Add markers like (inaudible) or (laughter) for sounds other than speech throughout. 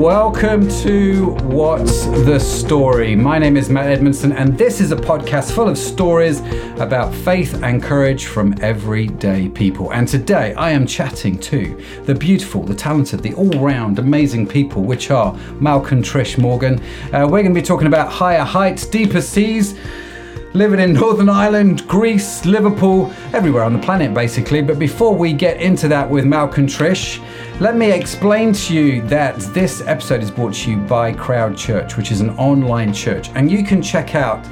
Welcome to What's the Story? My name is Matt Edmondson, and this is a podcast full of stories about faith and courage from everyday people. And today I am chatting to the beautiful, the talented, the all round amazing people, which are Malc and Trish Morgan. Uh, we're going to be talking about higher heights, deeper seas living in Northern Ireland, Greece, Liverpool, everywhere on the planet basically. But before we get into that with Malc and Trish, let me explain to you that this episode is brought to you by Crowd Church, which is an online church, and you can check out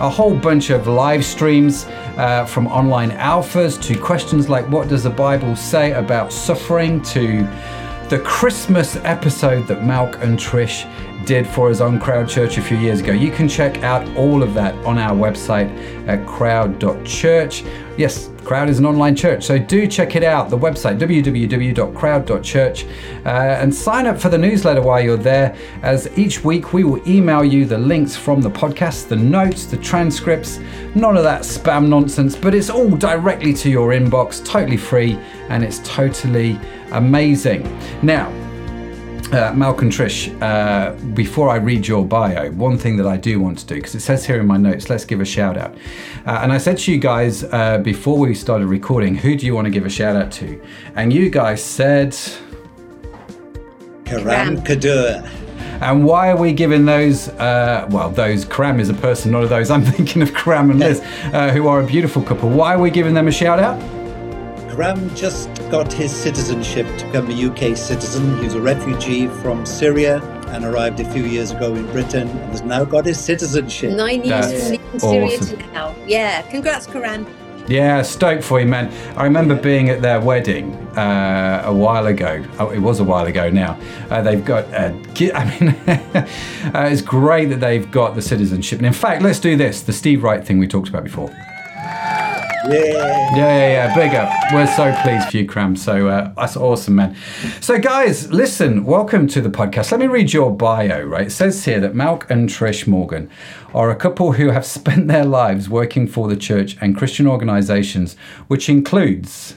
a whole bunch of live streams uh, from online alphas to questions like what does the Bible say about suffering to the Christmas episode that Malc and Trish did for us on Crowd Church a few years ago. You can check out all of that on our website at crowd.church. Yes, Crowd is an online church, so do check it out. The website www.crowd.church uh, and sign up for the newsletter while you're there. As each week we will email you the links from the podcast, the notes, the transcripts, none of that spam nonsense, but it's all directly to your inbox, totally free, and it's totally amazing. Now, uh, Malcolm Trish, uh, before I read your bio, one thing that I do want to do, because it says here in my notes, let's give a shout out. Uh, and I said to you guys uh, before we started recording, who do you want to give a shout out to? And you guys said. Karam Kadur. And why are we giving those? Uh, well, those Karam is a person, not of those. I'm (laughs) thinking of Karam and Liz, (laughs) uh, who are a beautiful couple. Why are we giving them a shout out? Karam just got his citizenship to become a UK citizen. He's a refugee from Syria and arrived a few years ago in Britain and has now got his citizenship. Nine years That's from Syria awesome. to now. Yeah, congrats, Karam. Yeah, stoked for you, man. I remember being at their wedding uh, a while ago. Oh, it was a while ago now. Uh, they've got, uh, (laughs) I mean, uh, it's great that they've got the citizenship. And in fact, let's do this the Steve Wright thing we talked about before. Yeah. Yeah, yeah, yeah. Big up. We're so pleased for you, Karam. So uh, that's awesome, man. So, guys, listen, welcome to the podcast. Let me read your bio, right? It says here that Malc and Trish Morgan are a couple who have (laughs) spent their lives working for the church and Christian organizations, which includes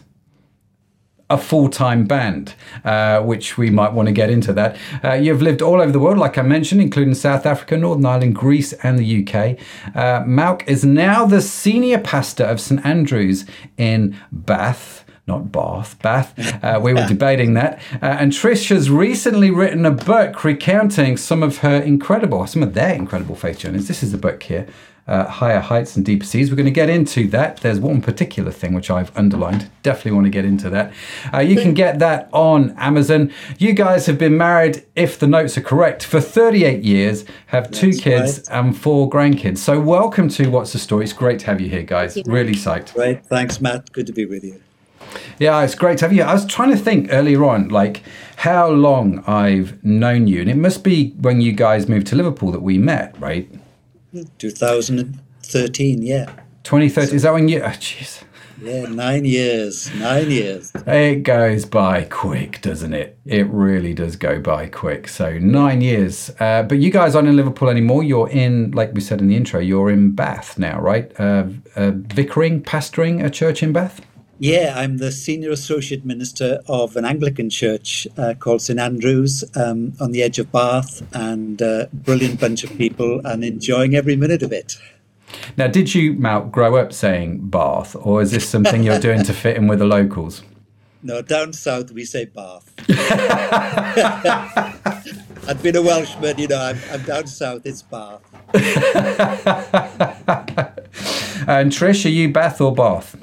a full-time band, uh, which we might want to get into that. Uh, you've lived all over the world, like I mentioned, including South Africa, Northern Ireland, Greece, and the UK. Uh, Malc is now the senior pastor of St Andrews in Bath. Not Bath, Bath. Uh, we were (laughs) debating that. Uh, and Trish has recently written a book recounting some of her incredible, some of their incredible faith journeys. This is the book here uh, higher heights and deeper seas. We're going to get into that. There's one particular thing which I've underlined. Definitely want to get into that. Uh, you can get that on Amazon. You guys have been married, if the notes are correct, for 38 years, have two That's kids and four grandkids. So, welcome to What's the Story. It's great to have you here, guys. You. Really psyched. Great. Thanks, Matt. Good to be with you. Yeah, it's great to have you. I was trying to think earlier on, like how long I've known you, and it must be when you guys moved to Liverpool that we met, right? 2013, yeah. 2030. Is that when you? Oh, jeez. Yeah, nine years. Nine years. It goes by quick, doesn't it? It really does go by quick. So nine years. Uh, but you guys aren't in Liverpool anymore. You're in, like we said in the intro, you're in Bath now, right? Uh, uh, vicariing, pastoring a church in Bath. Yeah, I'm the senior associate minister of an Anglican church uh, called St Andrews um, on the edge of Bath, and uh, brilliant bunch of people, and enjoying every minute of it. Now, did you, Malc, grow up saying Bath, or is this something you're doing to fit in with the locals? No, down south we say Bath. (laughs) I've been a Welshman, you know. I'm, I'm down south. It's Bath. (laughs) And Trish, are you Bath or Bath?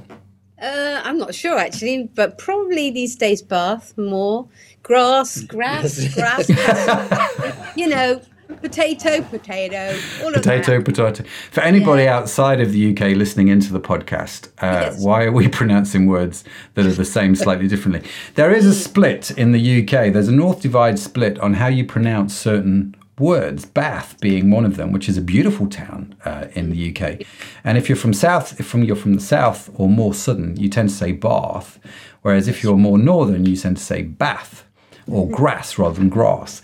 Uh, I'm not sure actually, but probably these days Bath more grass, (laughs) grass, grass. (laughs) you know, potato, potato, all of Potato, potato. For anybody Yeah. outside of the UK listening into the podcast, uh, Yes. why are we (laughs) pronouncing words that are the same slightly differently? There is a split in the UK. There's a North Divide split on how you pronounce certain words. Bath being one of them, which is a beautiful town uh, in the UK. And if you're from south, if from you're from the south or more southern, you tend to say Bath. Whereas if you're more northern, you tend to say Bath or grass rather than grass.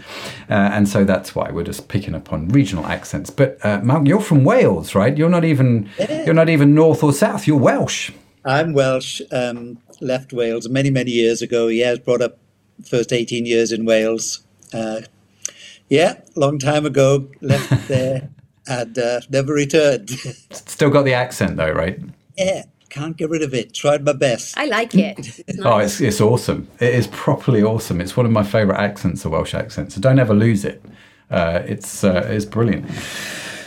Uh, and so that's why we're just picking up on regional accents. But uh, Malcolm, you're from Wales, right? You're not even you're not even north or south. You're Welsh. I'm Welsh. Um, left Wales many, many years ago. Yeah, I was brought up first 18 years in Wales. Uh, Yeah, long time ago, left (laughs) there and uh, never returned. (laughs) Still got the accent though, right? yeah, can't get rid of it. Tried my best. I like it. (laughs) It's Oh, it's, it's awesome. It is properly awesome. It's one of my favourite accents, the Welsh accent. So don't ever lose it. Uh, it's uh, it's brilliant.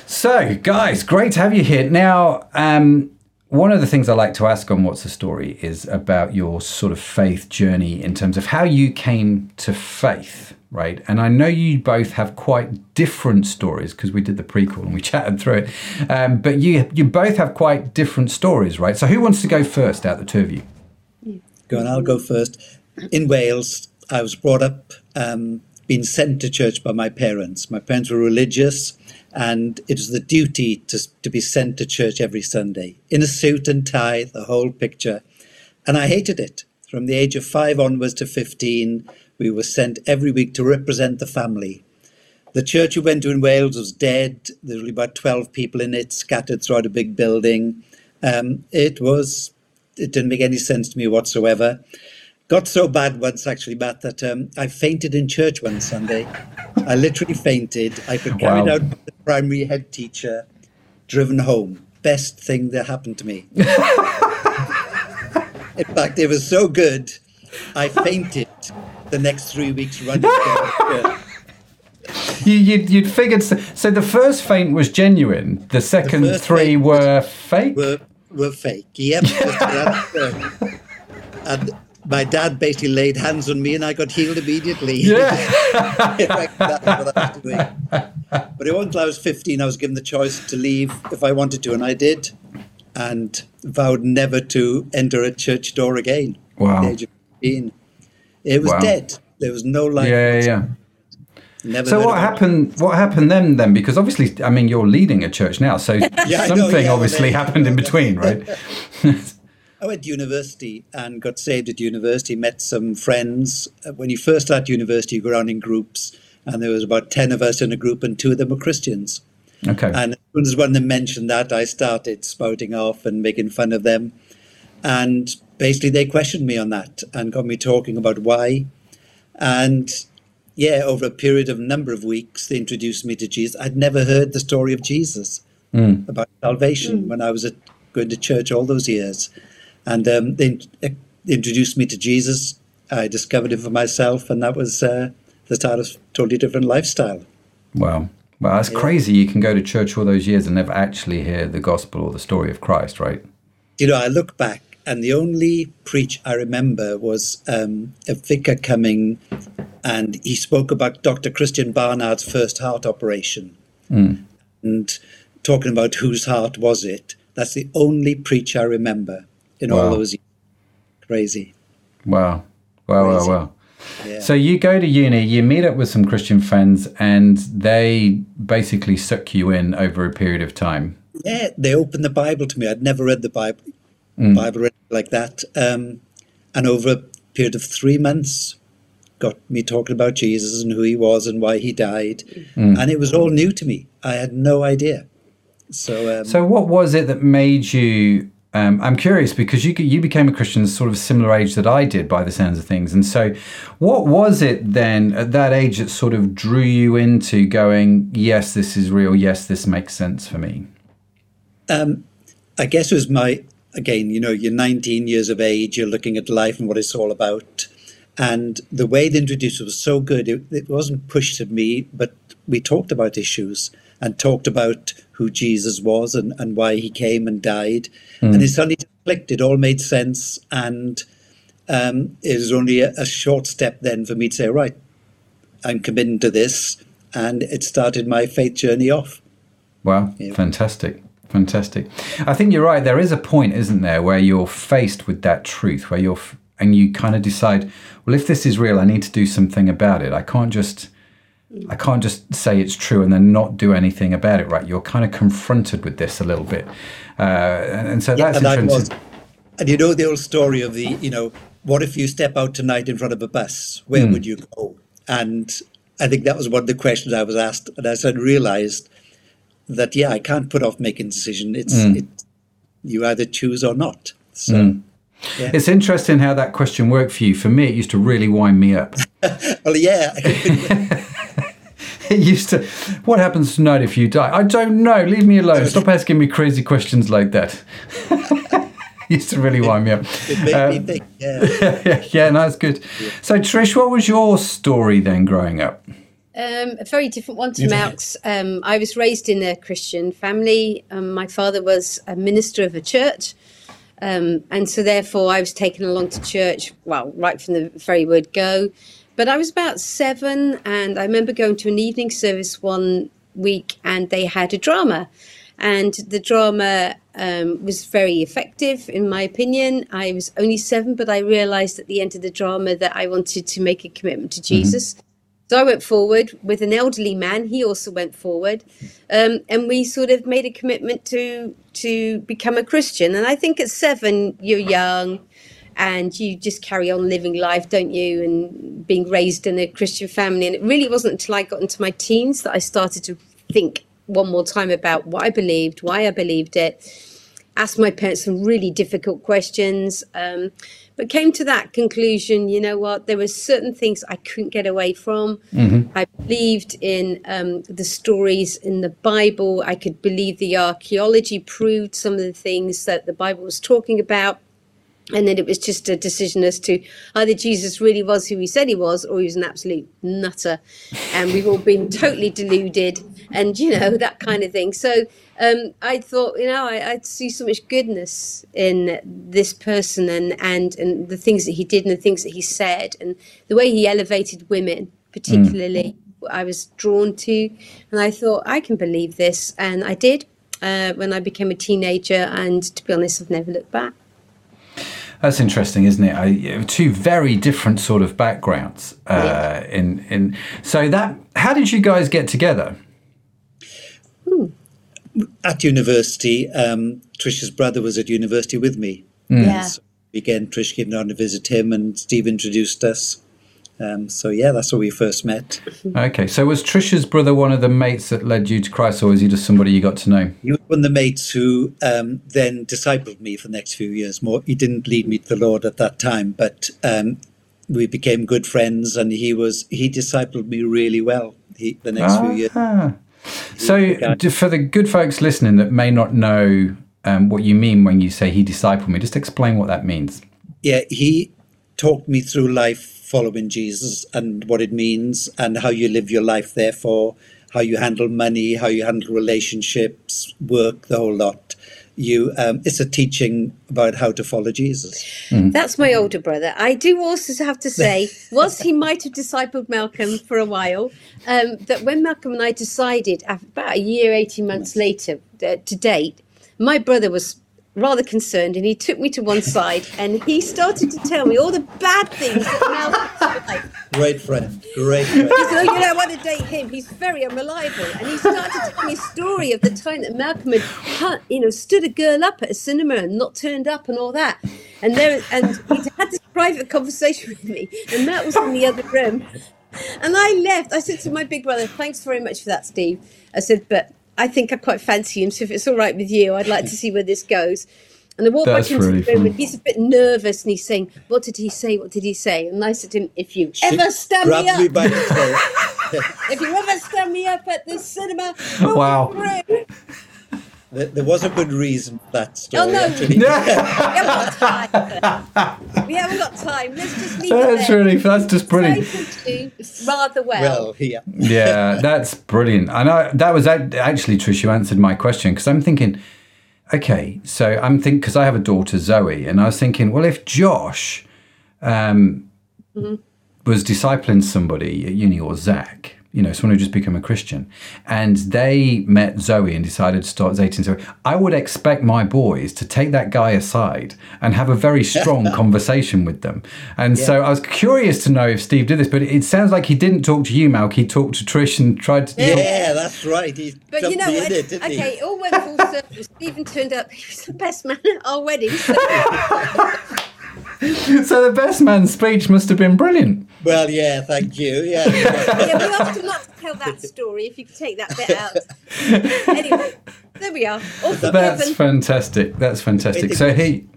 So, guys, great to have you here. Now, um, one of the things I like to ask on What's the Story is about your sort of faith journey in terms of how you came to faith, right? And I know you both have quite different stories because we did the prequel and we (laughs) chatted through it. Um, but you you both have quite different stories, right? So, who wants to go first out of the two of you? Go on, I'll go first. In Wales, I was brought up, um, being sent to church by my parents. My parents were religious, and it was the duty to, to be sent to church every Sunday in a suit and tie, the whole picture. And I hated it. From the age of five onwards to 15, we were sent every week to represent the family. The church we went to in Wales was dead. There were only about 12 people in it, scattered throughout a big building. Um, it was, it didn't make any sense to me whatsoever. Got so bad once, actually, Matt, that um, I fainted in church one Sunday. I literally fainted. I got carried Wow. out by the primary head teacher, driven home. Best thing that happened to me. (laughs) in fact, it was so good, I fainted the next three weeks running. the. You, you'd, you'd figured so, so. The first faint was genuine. The second first three were fake. were were fake. Yep. (laughs) and my dad basically laid hands on me, and I got healed immediately. Yeah. That's what I was doing. But it wasn't until I was 15 I was given the choice to leave if I wanted to, and I did, and vowed never to enter a church door again. Wow. At the age of 15. It was Wow. dead. There was no life. yeah, yeah, yeah. Never So what of it. happened? What happened then? Then because obviously, I mean, you're leading a church now, so (laughs) know, something yeah, obviously happened in between, right? (laughs) I went to university and got saved at university, met some friends. Uh, When you first start university, you go around in groups, and there was about 10 of us in a group, and two of them were Christians. Okay. And as soon as one of them mentioned that, I started spouting off and making fun of them. And basically, they questioned me on that and got me talking about why. And yeah, over a period of a number of weeks, they introduced me to Jesus. I'd never heard the story of Jesus about salvation when I was at, going to church all those years. And um, they in- introduced me to Jesus. I discovered him for myself, and that was uh, the start of a totally different lifestyle. Wow. Well, that's crazy. You can go to church all those years and never actually hear the gospel or the story of Christ, right? You know, I look back, and the only preach I remember was um, a vicar coming, and he spoke about Dr. Christiaan Barnard's first heart operation, and talking about whose heart was it. That's the only preach I remember in all those years. Crazy. Wow. Wow, wow, Crazy. wow. Yeah. So you go to uni, you meet up with some Christian friends, and they basically suck you in over a period of time. Yeah, they opened the Bible to me. I'd never read the Bible, Bible read like that. Um, and over a period of three months, got me talking about Jesus and who he was and why he died. And it was all new to me. I had no idea. So, um, So, what was it that made you? Um, I'm curious because you you became a Christian sort of similar age that I did, by the sounds of things. And so, what was it then at that age that sort of drew you into going, yes, this is real. Yes, this makes sense for me. um, I guess it was my, again, you know, you're 19 years of age, you're looking at life and what it's all about. And the way they introduced it was so good. It, it wasn't pushed at me, but we talked about issues and talked about who Jesus was and, and why he came and died. And it suddenly clicked. It all made sense. And um, it was only a, a short step then for me to say, right, I'm committing to this. And it started my faith journey off. Wow, Yeah. fantastic. Fantastic. I think you're right. There is a point, isn't there, where you're faced with that truth, where you're, f- and you kind of decide, well, if this is real, I need to do something about it. I can't just, I can't just say it's true and then not do anything about it. Right? You're kind of confronted with this a little bit, uh, and, and so that's and interesting. And you know the old story of the, you know, what if you step out tonight in front of a bus? Where Hmm. would you go? And I think that was one of the questions I was asked, and I said realized that yeah, I can't put off making a decision. It's Hmm. it, you either choose or not. So It's interesting how that question worked for you. For me, it used to really wind me up. (laughs) well, yeah, (laughs) it (laughs) used to. What happens tonight if you die? I don't know. Leave me alone. Stop asking me crazy questions like that. (laughs) used to really wind me up. (laughs) It made Um, me think. Yeah. yeah, no, that's good. So, Trish, what was your story then growing up? Um, a very different one to Malc's. Um, I was raised in a Christian family. Um, my father was a minister of a church. Um, and so, therefore, I was taken along to church, well, right from the very word go. But I was about seven, and I remember going to an evening service one week, and they had a drama. And the drama um, was very effective, in my opinion. I was only seven, but I realized at the end of the drama that I wanted to make a commitment to Jesus. So I went forward with an elderly man. He also went forward, um, and we sort of made a commitment to to become a Christian. And I think at seven, you're young, and you just carry on living life, don't you? And being raised in a Christian family. And it really wasn't until I got into my teens that I started to think one more time about what I believed, why I believed it. Asked my parents some really difficult questions. Um, but came to that conclusion you know what there were certain things i couldn't get away from i believed in um, the stories in the bible i could believe the archaeology proved some of the things that the bible was talking about and then it was just a decision as to either Jesus really was who he said he was, or he was an absolute nutter, and we've all been (laughs) totally deluded, and you know that kind of thing. So um, I thought, you know, I, I see so much goodness in this person, and and and the things that he did, and the things that he said, and the way he elevated women, particularly. I was drawn to, and I thought I can believe this, and I did uh, when I became a teenager. And to be honest, I've never looked back. That's interesting, isn't it? I, two very different sort of backgrounds. Uh, in in so that how did you guys get together? At university, um, Trish's brother was at university with me. Yeah. So again, Trish came down to visit him, and Steve introduced us. Um, so yeah, that's where we first met. Okay, so was Trisha's brother one of the mates that led you to Christ, or was he just somebody you got to know? He was one of the mates who um, then discipled me for the next few years. More, he didn't lead me to the Lord at that time, but um, we became good friends, and he was he discipled me really well. He, the next few years. Ah. So, for the good folks listening that may not know um, what you mean when you say he discipled me, just explain what that means. Yeah, he talked me through life following Jesus and what it means, and how you live your life. Therefore, how you handle money, how you handle relationships, work, the whole lot. You, um, it's a teaching about how to follow Jesus. That's my older brother. I do also have to say, (laughs) whilst he might have discipled Malcolm for a while, um, that when Malcolm and I decided, about a year, 18 months later uh, to date, my brother was rather concerned and he took me to one side and he started to tell me all the bad things that like. Great friend, great friend. He said, oh, you don't want to date him. He's very unreliable. And he started to tell me a story of the time that Malcolm had, you know, stood a girl up at a cinema and not turned up and all that. And there, and he had this private conversation with me. And Matt was in the other room. And I left. I said to my big brother, thanks very much for that, Steve. I said, but I think I quite fancy him. So if it's all right with you, I'd like to see where this goes. And I walked That's back into really the room fun. and he's a bit nervous and he's saying, What did he say? What did he say? And I said to him, If you ever stand me up, me by the (laughs) if you ever stand me up at (laughs) the cinema, Wow. Through. There, there was a good reason for that story. Oh, no. actually. we haven't (laughs) got time. we haven't got time. Let's just leave it That's there. really that's just brilliant. Spoken rather well. Well, yeah. yeah, that's brilliant. I that was actually Trish. You answered my question because I'm thinking, okay, so I'm thinking because I have a daughter Zoe, and I was thinking, well, if Josh um, was discipling somebody at uni or Zach, you know, someone who just become a Christian, and they met Zoe and decided to start dating Zoe, I would expect my boys to take that guy aside and have a very (laughs) strong conversation with them. And so I was curious to know if Steve did this, but it sounds like he didn't talk to you, Malc. He talked to Trish and tried to. Yeah, that's right. He But you know, me what? it, okay, he? it all went full (laughs) circle. Stephen turned up. (laughs) He was the best man at our wedding. So So the best man's speech must have been brilliant. Well, yeah, thank you. Yeah. yeah, we often like to tell that story if you could take that bit out. anyway, there we are. All That's forgiven. fantastic. That's fantastic. So he.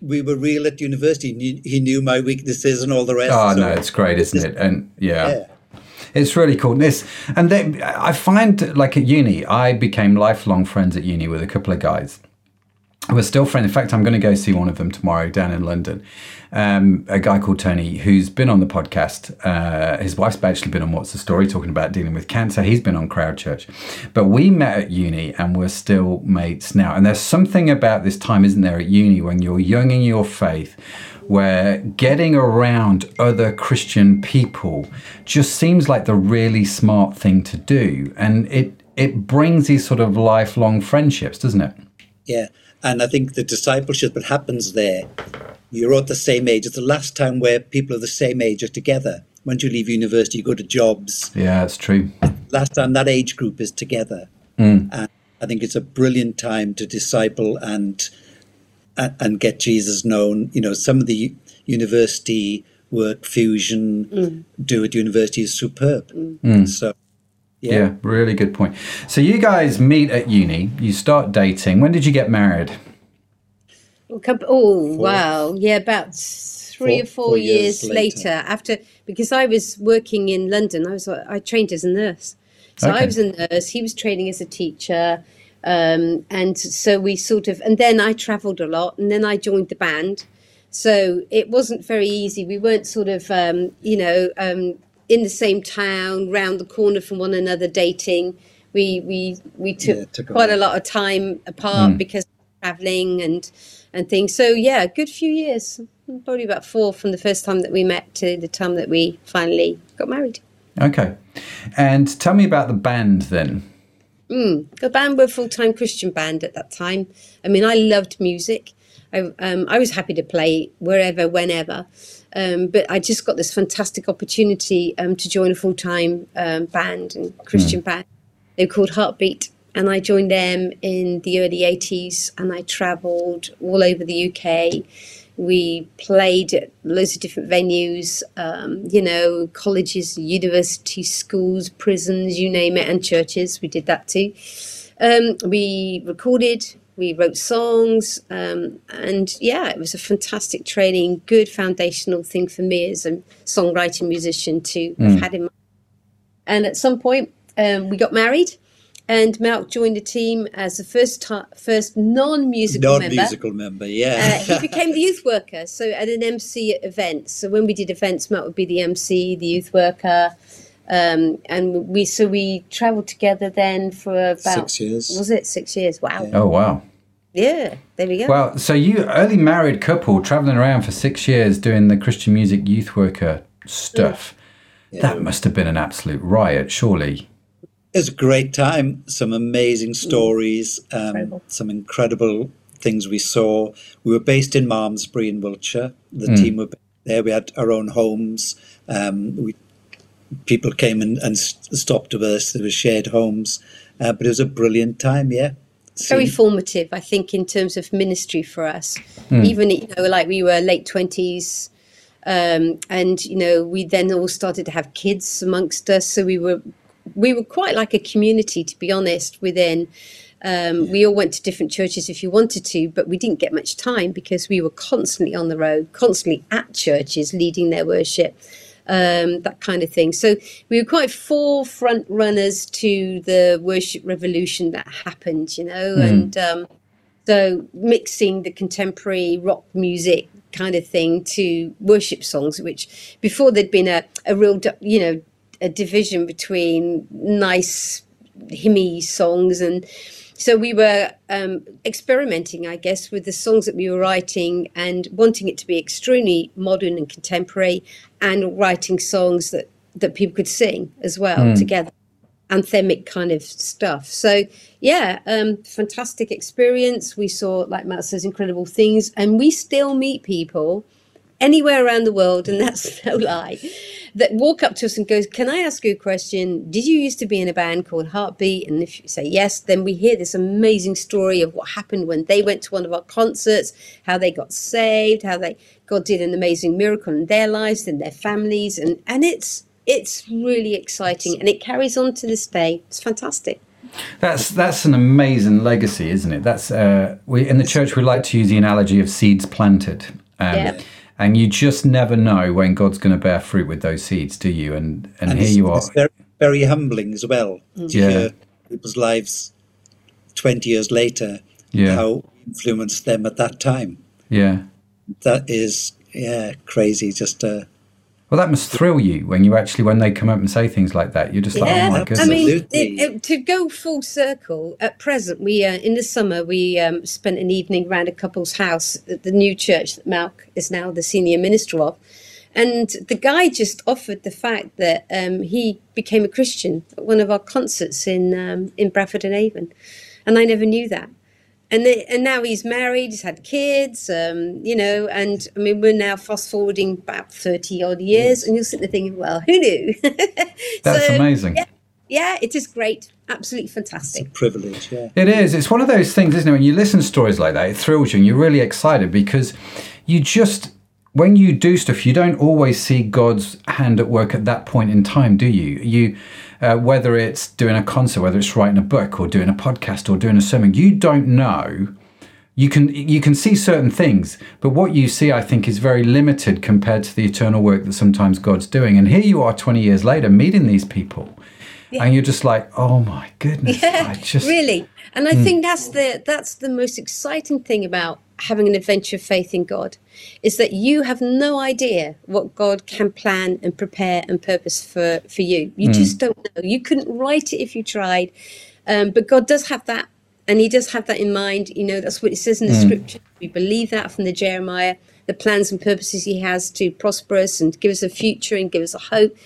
we were real at university. He knew, he knew my weaknesses and all the rest. Oh so- no, it's great, isn't it? And yeah. Yeah. It's really cool. This and they, I find like at uni, I became lifelong friends at uni with a couple of guys. We're still friends. In fact, I'm going to go see one of them tomorrow down in London. Um, a guy called Tony, who's been on the podcast. Uh, his wife's actually been on What's the Story, talking about dealing with cancer. He's been on Crowd Church. But we met at uni and we're still mates now. And there's something about this time, isn't there, at uni when you're young in your faith, where getting around other Christian people just seems like the really smart thing to do. And it, it brings these sort of lifelong friendships, doesn't it? Yeah. And I think the discipleship that happens there, you're at the same age. It's the last time where people of the same age are together. Once you leave university, you go to jobs. Yeah, that's true. Last time that age group is together. Mm. And I think it's a brilliant time to disciple and, and, and get Jesus known. You know, some of the university work, fusion, mm. do at university is superb. Mm. So yeah. yeah. really good point. So you guys meet at uni, you start dating. When did you get married? Oh, wow. Yeah, about three four, or four, four years, years later. later. after because I was working in London. I was I trained as a nurse. So okay. I was a nurse, he was training as a teacher. Um, and so we sort of and then I traveled a lot and then I joined the band. So it wasn't very easy. We weren't sort of um, you know um, in the same town, round the corner from one another, dating. We we we took, yeah, took quite a lot of time apart mm. because traveling and and things. So yeah, a good few years, probably about four from the first time that we met to the time that we finally got married. Okay, and tell me about the band then. Mm, the band were a full time Christian band at that time. I mean, I loved music. I, um, I was happy to play wherever, whenever. Um, but I just got this fantastic opportunity um, to join a full time um, band and Christian mm. band. They were called Heartbeat. And I joined them in the early 80s and I travelled all over the UK. We played at loads of different venues, um, you know, colleges, universities, schools, prisons, you name it, and churches. We did that too. Um, we recorded, we wrote songs um, and yeah it was a fantastic training good foundational thing for me as a songwriting musician to mm. have had in mind and at some point um, we got married and Malc joined the team as the first ta- first non-musical, non-musical member. member yeah, uh, he became the youth worker. So at an MC event. So when we did events, Malc would be the MC, the youth worker, um, and we so we travelled together then for about six years. Was it six years? Wow. Yeah. Oh wow. Yeah, there we go. Well, so you early married couple traveling around for six years doing the Christian music youth worker stuff. Yeah. That must have been an absolute riot, surely. It was a great time. Some amazing mm. stories, um, incredible. some incredible things we saw. We were based in Malmesbury in Wiltshire. The mm. team were there. We had our own homes. Um, we people came and, and stopped with us. There were shared homes, uh, but it was a brilliant time. Yeah, very formative, I think, in terms of ministry for us. Mm. Even you know, like we were late twenties, um, and you know, we then all started to have kids amongst us. So we were we were quite like a community, to be honest. Within um, we all went to different churches if you wanted to, but we didn't get much time because we were constantly on the road, constantly at churches leading their worship um, that kind of thing. So we were quite forefront runners to the worship revolution that happened, you know, mm. and um, so mixing the contemporary rock music kind of thing to worship songs, which before there'd been a, a real, you know, a division between nice hymny songs and so we were um, experimenting, I guess, with the songs that we were writing and wanting it to be extremely modern and contemporary, and writing songs that that people could sing as well mm. together, anthemic kind of stuff. So yeah, um, fantastic experience. We saw, like Matt says, incredible things, and we still meet people anywhere around the world, and (laughs) that's no lie, that walk up to us and goes, Can I ask you a question? Did you used to be in a band called Heartbeat? And if you say yes, then we hear this amazing story of what happened when they went to one of our concerts, how they got saved, how they God did an amazing miracle in their lives and their families, and, and it's it's really exciting and it carries on to this day. It's fantastic. That's that's an amazing legacy, isn't it? That's uh, we in the church we like to use the analogy of seeds planted. Um, yeah and you just never know when God's going to bear fruit with those seeds, do you? And and, And here it's, you are. it's very, very humbling as well to Yeah. hear people's lives 20 years later, Yeah. how influenced them at that time. Yeah. That is, yeah, crazy. Just, uh, Well, that must thrill you when you actually when they come up and say things like that. You're just like, oh my I mean, it, it, to go full circle, at present, we uh, in the summer we um, spent an evening round a couple's house at the new church that Malc is now the senior minister of, and the guy just offered the fact that um, he became a Christian at one of our concerts in um, in Bradford on Avon, and I never knew that. And, they, and now he's married, he's had kids, um, you know, and I mean, we're now fast forwarding about 30 odd years, and you're sitting there thinking, well, who knew? (laughs) That's So, amazing. Yeah, yeah, it is great. Absolutely fantastic. it's a privilege, yeah. It is. It's one of those things, isn't it? When you listen to stories like that, it thrills you and you're really excited because you just, when you do stuff, you don't always see God's hand at work at that point in time, do you? You, uh, whether it's doing a concert, whether it's writing a book or doing a podcast or doing a sermon, you don't know. You can you can see certain things, but what you see, I think, is very limited compared to the eternal work that sometimes God's doing. And here you are, twenty years later, meeting these people, and you're just like, oh my goodness, (laughs) I just Really, and I Hmm. think that's the that's the most exciting thing about having an adventure of faith in God, is that you have no idea what God can plan and prepare and purpose for for you. You just don't know. You couldn't write it if you tried, um, but God does have that, and He does have that in mind. You know, that's what it says in the Scripture. We believe that from the Jeremiah, the plans and purposes He has to prosper us and give us a future and give us a hope.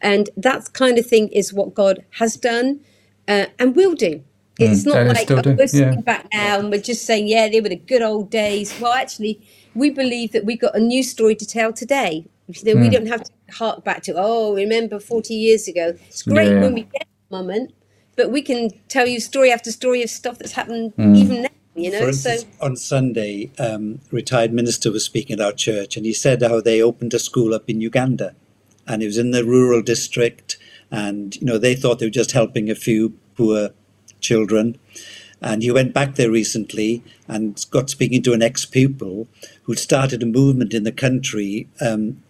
And that kind of thing is what God has done uh, and will do. It's Mm, not like still oh, we're sitting yeah. back now and we're just saying, yeah, they were the good old days. Well, actually, we believe that we've got a new story to tell today. You know, We Mm. don't have to hark back to, oh, remember 40 years ago. It's great Yeah. when we get a moment, but we can tell you story after story of stuff that's happened Mm. even now, you For know? So, on Sunday, um, retired minister was speaking at our church, and he said how they opened a school up in Uganda, and it was in the rural district, and you know they thought they were just helping a few poor children, and he went back there recently and got speaking to an ex-pupil who'd started a movement in the country, um,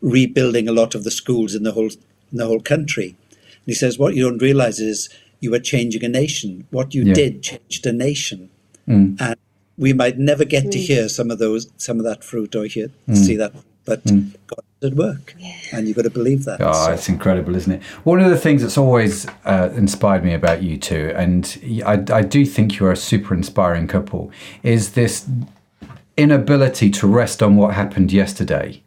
rebuilding a lot of the schools in the whole in the whole country. And he says, what you don't realize is you are changing a nation. What you Yeah. did changed a nation Mm. and we might never get to Mm. hear some of those some of that fruit or hear Mm. see that but god is at work and you've got to believe that Oh, So- it's incredible, isn't it? One of the things that's always uh, inspired me about you two, and I, I do think you're a super inspiring couple, is this inability to rest on what happened yesterday.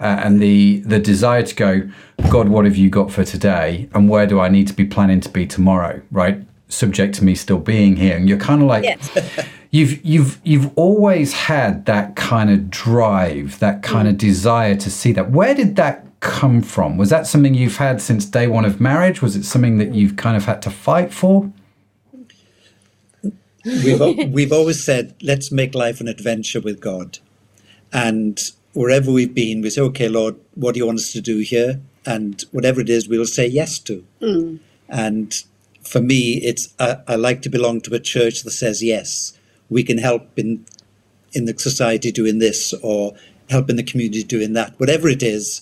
Uh, and the the desire to go, God, what have you got for today, and where do I need to be planning to be tomorrow? Right, subject to me still being here, and you're kind of like, Yes. (laughs) you've you've you've always had that kind of drive, that kind of mm. desire to see that. Where did that come from? Was that something you've had since day one of marriage? Was it something that you've kind of had to fight for? we've, we've always said let's make life an adventure with god and wherever we've been we say okay lord what do you want us to do here and whatever it is we'll say yes to mm. and for me it's I, I like to belong to a church that says yes we can help in in the society doing this or help in the community doing that whatever it is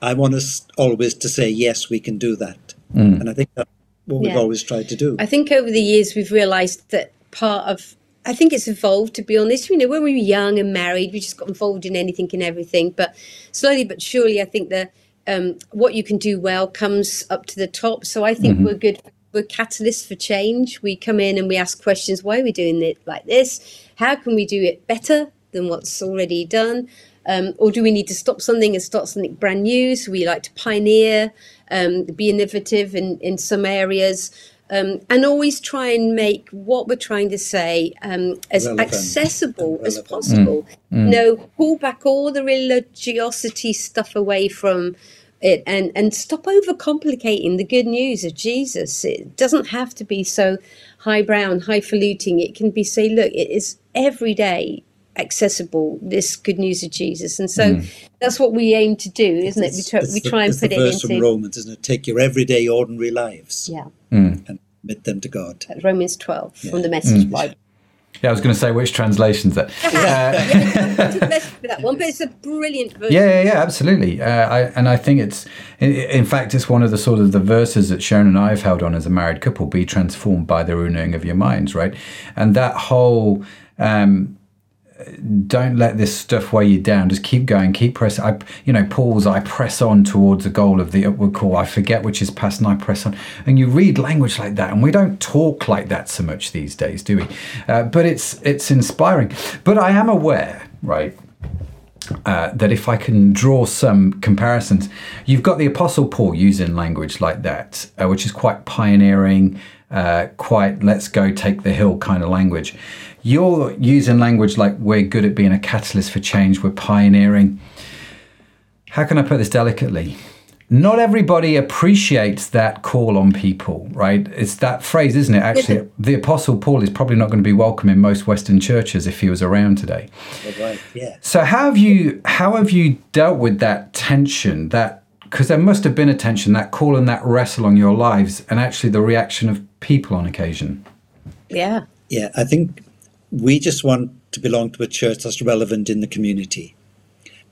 i want us always to say yes we can do that and i think that's what we've always tried to do I think over the years we've realised that part of I think it's evolved to be honest. You know, when we were young and married, we just got involved in anything and everything. But slowly but surely, I think that um, what you can do well comes up to the top. So I think we're good. We're catalysts for change. We come in and we ask questions: Why are we doing it like this? How can we do it better than what's already done? Um, or do we need to stop something and start something brand new? So we like to pioneer, um, be innovative in, in some areas, um, and always try and make what we're trying to say um, as Relevant accessible and as relevant. possible. No, pull back all the religiosity stuff away from it and, and stop overcomplicating the good news of Jesus. It doesn't have to be so highbrow and highfalutin. It can be say, look, it is every day accessible this good news of Jesus, and so hmm. that's what we aim to do, isn't it? We It's- try, we the- try and it's the put it verse from into Romans, isn't it? Take your everyday, ordinary lives yeah hmm. and commit them to God. Romans twelve from the Message hmm. Bible. Yeah, I was going to say which translations that. (laughs) Uh, for that one, but it's a brilliant version. Yeah, yeah, yeah, absolutely. Uh, I, and I think it's, in, in fact, it's one of the sort of the verses that Sharon and I have held on as a married couple: "Be transformed by the renewing of your minds." Right, and that whole. Um, don't let this stuff weigh you down. Just keep going, keep pressing. I, you know, Paul's I press on towards the goal of the upward call. I forget which is past, and I press on. And you read language like that, and we don't talk like that so much these days, do we? Uh, but it's it's inspiring. But I am aware, right, uh, that if I can draw some comparisons, you've got the Apostle Paul using language like that, uh, which is quite pioneering, uh, quite let's go take the hill kind of language. You're using language like we're good at being a catalyst for change, we're pioneering. How can I put this delicately? Not everybody appreciates that call on people, right? It's that phrase, isn't it? Actually, the Apostle Paul is probably not going to be welcome in most Western churches if he was around today. Right. Yeah. So how have you how have you dealt with that tension that because there must have been a tension that call and that wrestle on your lives and actually the reaction of people on occasion. Yeah. Yeah. I think we just want to belong to a church that's relevant in the community.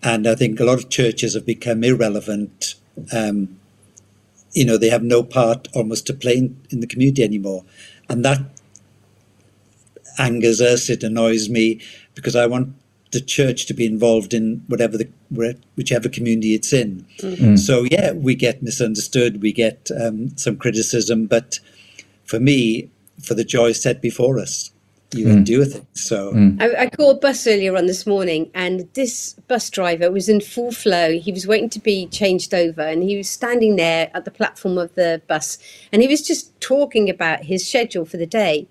And I think a lot of churches have become irrelevant. Um, you know, they have no part almost to play in, in the community anymore. And that angers us, it annoys me, because I want the church to be involved in whatever the whichever community it's in. Mm-hmm. So yeah, we get misunderstood, we get um, some criticism, but for me, for the joy set before us, you mm. endure things. So mm. I, I, called a bus earlier on this morning, and this bus driver was in full flow. He was waiting to be changed over, and he was standing there at the platform of the bus, and he was just talking about his schedule for the day.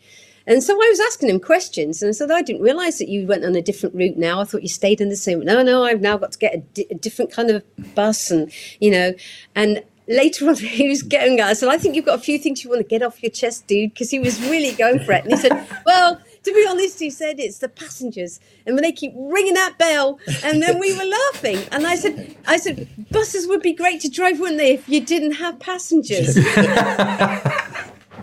And so I was asking him questions, and I said, "I didn't realise that you went on a different route. Now I thought you stayed in the same. No, no, I've now got to get a, di- a different kind of bus, and you know, and." Later on, (laughs) he was getting. I said, "I think you've got a few things you want to get off your chest, dude," because he was really going for it. And he said, "Well, to be honest, he said it's the passengers, and when they keep ringing that bell, and then we were laughing. And I said, I said, buses would be great to drive, wouldn't they, if you didn't have passengers?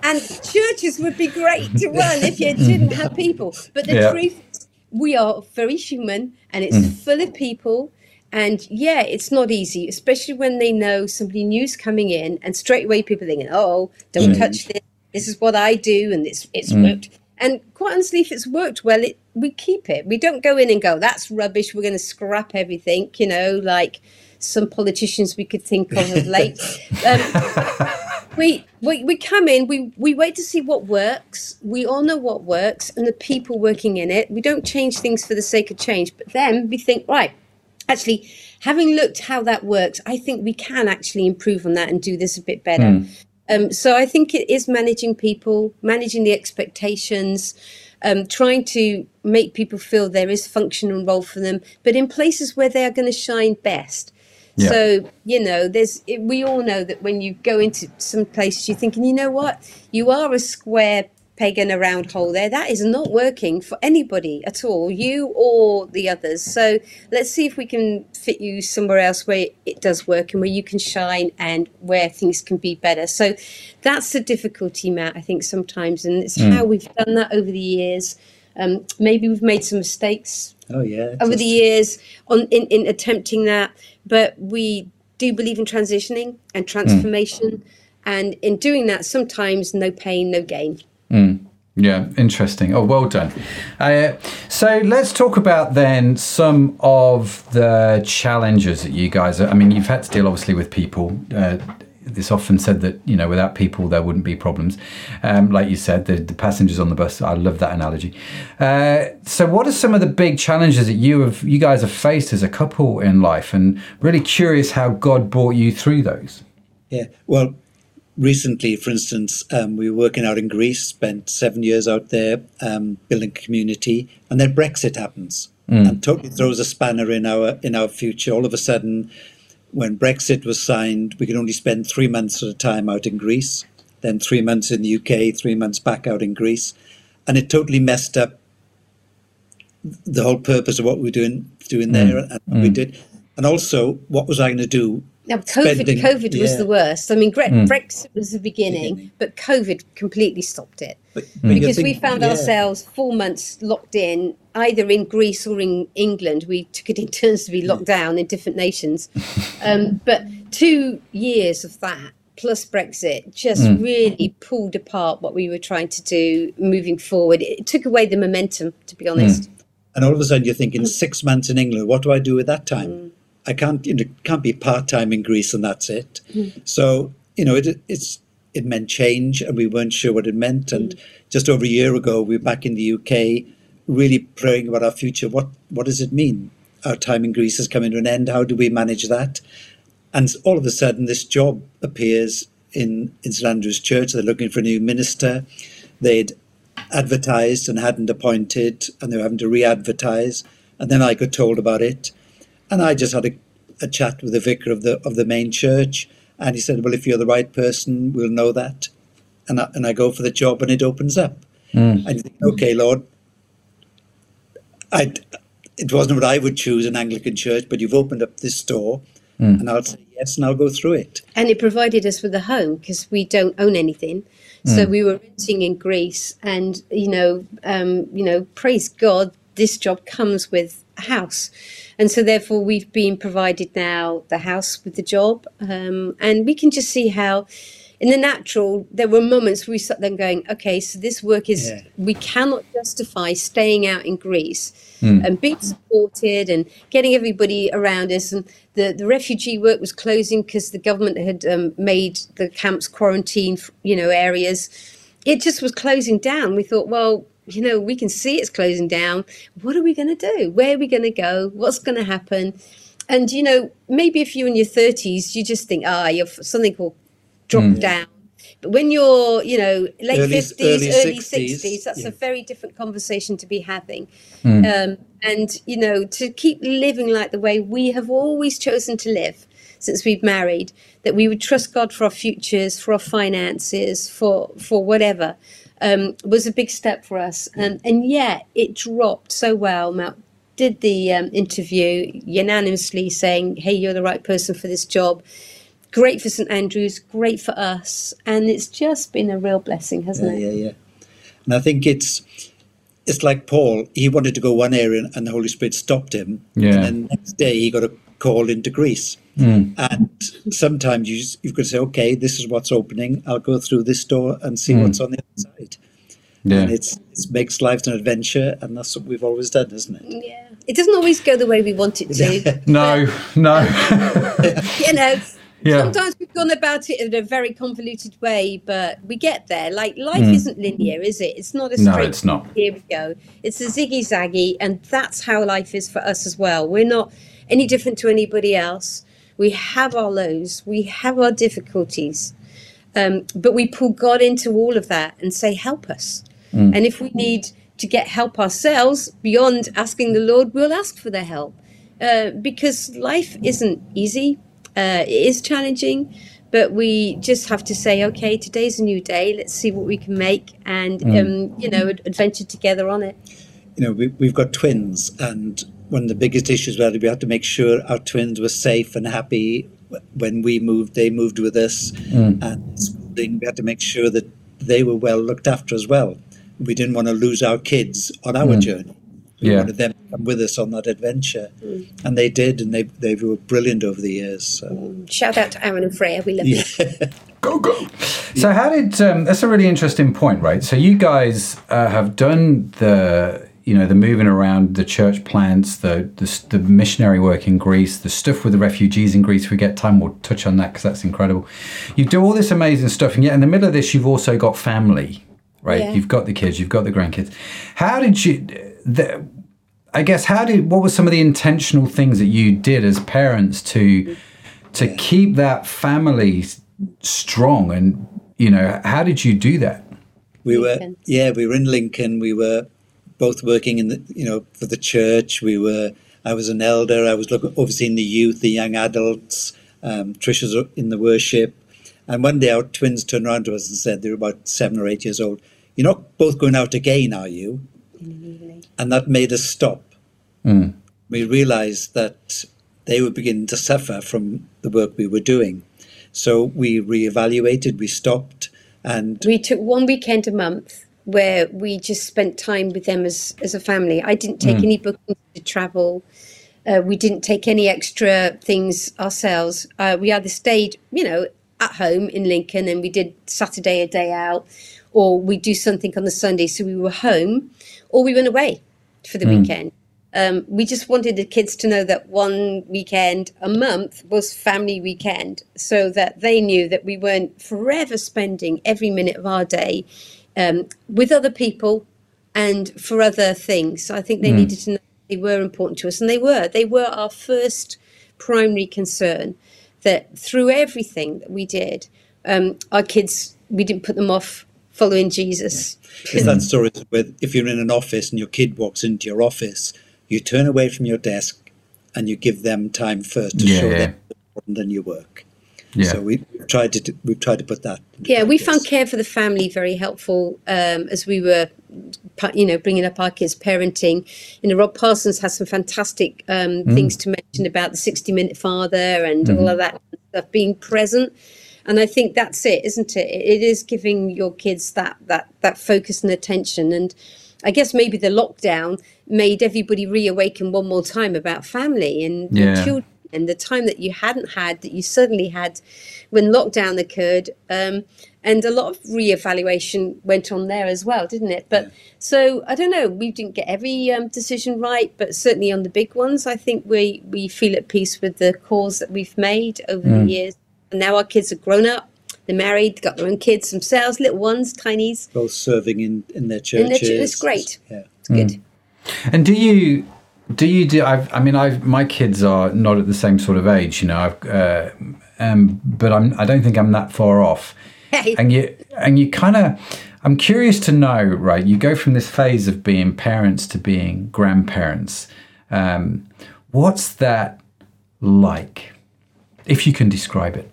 and churches would be great to run if you didn't have people. But the yeah. truth is, we are very human, and it's mm. full of people. And yeah, it's not easy, especially when they know somebody new's coming in, and straight away people thinking, "Oh, don't mm. touch this. This is what I do, and it's it's mm. worked." And quite honestly, if it's worked well, it, we keep it. We don't go in and go, that's rubbish. We're going to scrap everything, you know, like some politicians we could think of of late. (laughs) Um, we, we, we come in, we, we wait to see what works. We all know what works and the people working in it. We don't change things for the sake of change. But then we think, right, actually, having looked how that works, I think we can actually improve on that and do this a bit better. Mm. Um, so I think it is managing people, managing the expectations, um, trying to make people feel there is function and role for them, but in places where they are going to shine best. Yeah. So you know, there's we all know that when you go into some places, you're thinking, you know what, you are a square Pagan a round hole there. That is not working for anybody at all, you or the others. So let's see if we can fit you somewhere else where it does work and where you can shine and where things can be better. So that's the difficulty, Matt, I think sometimes. And it's mm. how we've done that over the years. Um, maybe we've made some mistakes oh, yeah, over just... the years on in, in attempting that, but we do believe in transitioning and transformation. Mm. And in doing that, sometimes no pain, no gain. Mm. Yeah, interesting. Oh, well done. Uh, so let's talk about then some of the challenges that you guys. Are, I mean, you've had to deal obviously with people. Uh, it's often said that you know without people there wouldn't be problems. Um, like you said, the, the, passengers on the bus. I love that analogy. Uh, so, what are some of the big challenges that you have, you guys have faced as a couple in life? And really curious how God brought you through those. Yeah. Well, recently, for instance, um, we were working out in Greece, spent seven years out there um, building community, and then Brexit happens mm. and totally throws a spanner in our in our future. All of a sudden, when Brexit was signed, we could only spend three months at a time out in Greece, then three months in the UK, three months back out in Greece, and it totally messed up the whole purpose of what we were doing doing there mm. and mm. we did. And also, what was I going to do now, COVID, COVID was the worst. I mean, Gre- mm. Brexit was the beginning, beginning, but COVID completely stopped it. But, because we found yeah. ourselves four months locked in, either in Greece or in England. We took it in turns to be locked hmm. down in different nations. Um, but two years of that plus Brexit just hmm. really pulled apart what we were trying to do moving forward. It took away the momentum, to be honest. Hmm. And all of a sudden, you're thinking six months in England. What do I do with that time? I can't. You know, can't be part time in Greece and that's it. Hmm. So you know, it, it's it meant change, and we weren't sure what it meant. And hmm. just over a year ago, we were back in the UK, really praying about our future. What what does it mean? Our time in Greece is coming to an end. How do we manage that? And all of a sudden, this job appears in, in St Andrew's Church. They're looking for a new minister. They'd advertised and hadn't appointed, and they were having to re advertise. And then I got told about it. And I just had a, a chat with the vicar of the, of the main church. And he said, Well, if you're the right person, we'll know that. And I, and I go for the job, and it opens up. Mm. And you think, Okay, Lord, I, it wasn't what I would choose an Anglican church, but you've opened up this door, mm. and I'll say yes, and I'll go through it. and it provided us with a home because we don't own anything. Mm. So we were renting in Greece, and you know, um, you know, praise God, this job comes with a house, and so therefore we've been provided now the house with the job, um, and we can just see how. In the natural, there were moments where we sat there going, okay, so this work is, Yeah. we cannot justify staying out in Greece and being supported and getting everybody around us. And the, the refugee work was closing because the government had um, made the camps quarantine, you know, areas. It just was closing down. We thought, well, you know, we can see it's closing down. What are we going to do? Where are we going to go? What's going to happen? And you know, maybe if you're in your 30s, you just think, ah, you're something will drop down. But when you're, you know, late Early- 50s, early early 60s, 60s, that's yeah. a very different conversation to be having. Um, and, you know, to keep living like the way we have always chosen to live since we've married, that we would trust God for our futures, for our finances, for, for whatever, um, was a big step for us. And, and yet it dropped so well. Matt did the um, interview unanimously saying, hey, you're the right person for this job. Great for St Andrews, great for us. And it's just been a real blessing, hasn't Yeah, it? yeah, yeah. And I think it's it's like Paul. He wanted to go one area, and the Holy Spirit stopped him. Yeah. And then next day, he got a call into Greece. Mm. And sometimes you just, you've got to say, okay, this is what's opening. I'll go through this door and see mm. what's on the other side. Yeah. And it's it makes life an adventure, and that's what we've always done, isn't it? Yeah. It doesn't always go the way we want it to. (laughs) No, no. (laughs) you know, Yeah. sometimes we've gone about it in a very convoluted way, but we get there. Like life mm. isn't linear, is it? It's not a straight. No, it's not. Here we go. It's a ziggy zaggy, and that's how life is for us as well. We're not any different to anybody else. We have our lows, we have our difficulties, um, but we pull God into all of that and say, "Help us." Hmm. And if we need to get help ourselves beyond asking the Lord, we'll ask for the help uh, because life isn't easy. Uh, it is challenging, but we just have to say, okay, today's a new day. Let's see what we can make and, um, you know, adventure together on it. you know, we, we've got twins, and one of the biggest issues was had, we had to make sure our twins were safe and happy when we moved. They moved with us, and schooling, we had to make sure that they were well looked after as well. We didn't want to lose our kids on our journey. We Yeah. wanted them to come with us on that adventure, and they did, and they they were brilliant over the years. So. Shout out to Aaron and Freya. We love you. (laughs) go go. So how did um, that's a really interesting point, right? So you guys uh, have done the you know the moving around, the church plants, the, the the missionary work in Greece, the stuff with the refugees in Greece. If we get time, we'll touch on that because that's incredible. You do all this amazing stuff, and yet in the middle of this, you've also got family, right? Yeah. You've got the kids, you've got the grandkids. How did you? The, I guess how did what were some of the intentional things that you did as parents to to keep that family strong and you know how did you do that We were, yeah, we were in Lincoln. We were both working in the, you know, for the church. We were, I was an elder. I was looking, overseeing the youth, the young adults. Um, Trisha's in the worship. And one day our twins turned around to us and said, they were about seven or eight years old, You're not both going out again, are you? And that made us stop. We realized that they were beginning to suffer from the work we were doing. So we reevaluated, we stopped, and We took one weekend a month where we just spent time with them as as a family. I didn't take any bookings to travel. Uh, we didn't take any extra things ourselves. Uh, we either stayed, you know, at home in Lincoln and we did Saturday a day out, or we do something on the Sunday. So we were home, or we went away for the weekend. Um, we just wanted the kids to know that one weekend a month was family weekend, so that they knew that we weren't forever spending every minute of our day um, with other people and for other things. So I think they needed to know they were important to us, and they were. They were our first primary concern. That through everything that we did, um, our kids we didn't put them off following Jesus. It's that (laughs) story where if you're in an office and your kid walks into your office, you turn away from your desk and you give them time first to Yeah, show yeah. them it's important than your work. Yeah. So we, we've tried to we've tried to put that. into Yeah, we found care for the family very helpful um, as we were, you know, bringing up our kids' parenting. You know, Rob Parsons has some fantastic um, things to mention about the 60 minute father and all of that stuff, being present. And I think that's it, isn't it? It is giving your kids that that that focus and attention. And I guess maybe the lockdown made everybody reawaken one more time about family and your Yeah. children and the time that you hadn't had that you suddenly had when lockdown occurred um, and a lot of re-evaluation went on there as well didn't it? But so i don't know we didn't get every um, decision right but certainly on the big ones i think we we feel at peace with the calls that we've made over the years. And now our kids are grown up they're married got their own kids themselves little ones tinies. Both serving in in their In churches. their church- it's great. Yeah. it's good. And do you do you do? I've, I mean, I've my kids are not at the same sort of age, you know. I've, uh, um, but I'm. I don't think I'm that far off. Hey. And you and you kind of. I'm curious to know, right? You go from this phase of being parents to being grandparents. Um, what's that like? If you can describe it.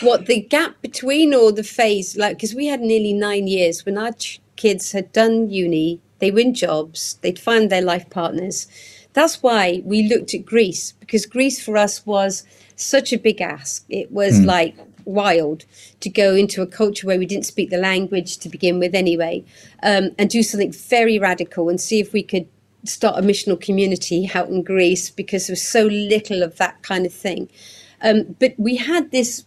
what the gap between or the phase like because we had nearly nine years when our ch- kids had done uni they win jobs they'd find their life partners. That's why we looked at greece because greece for us was such a big ask. It was like wild to go into a culture where we didn't speak the language to begin with anyway um, and do something very radical and see if we could start a missional community out in greece because there was so little of that kind of thing. Um, but we had this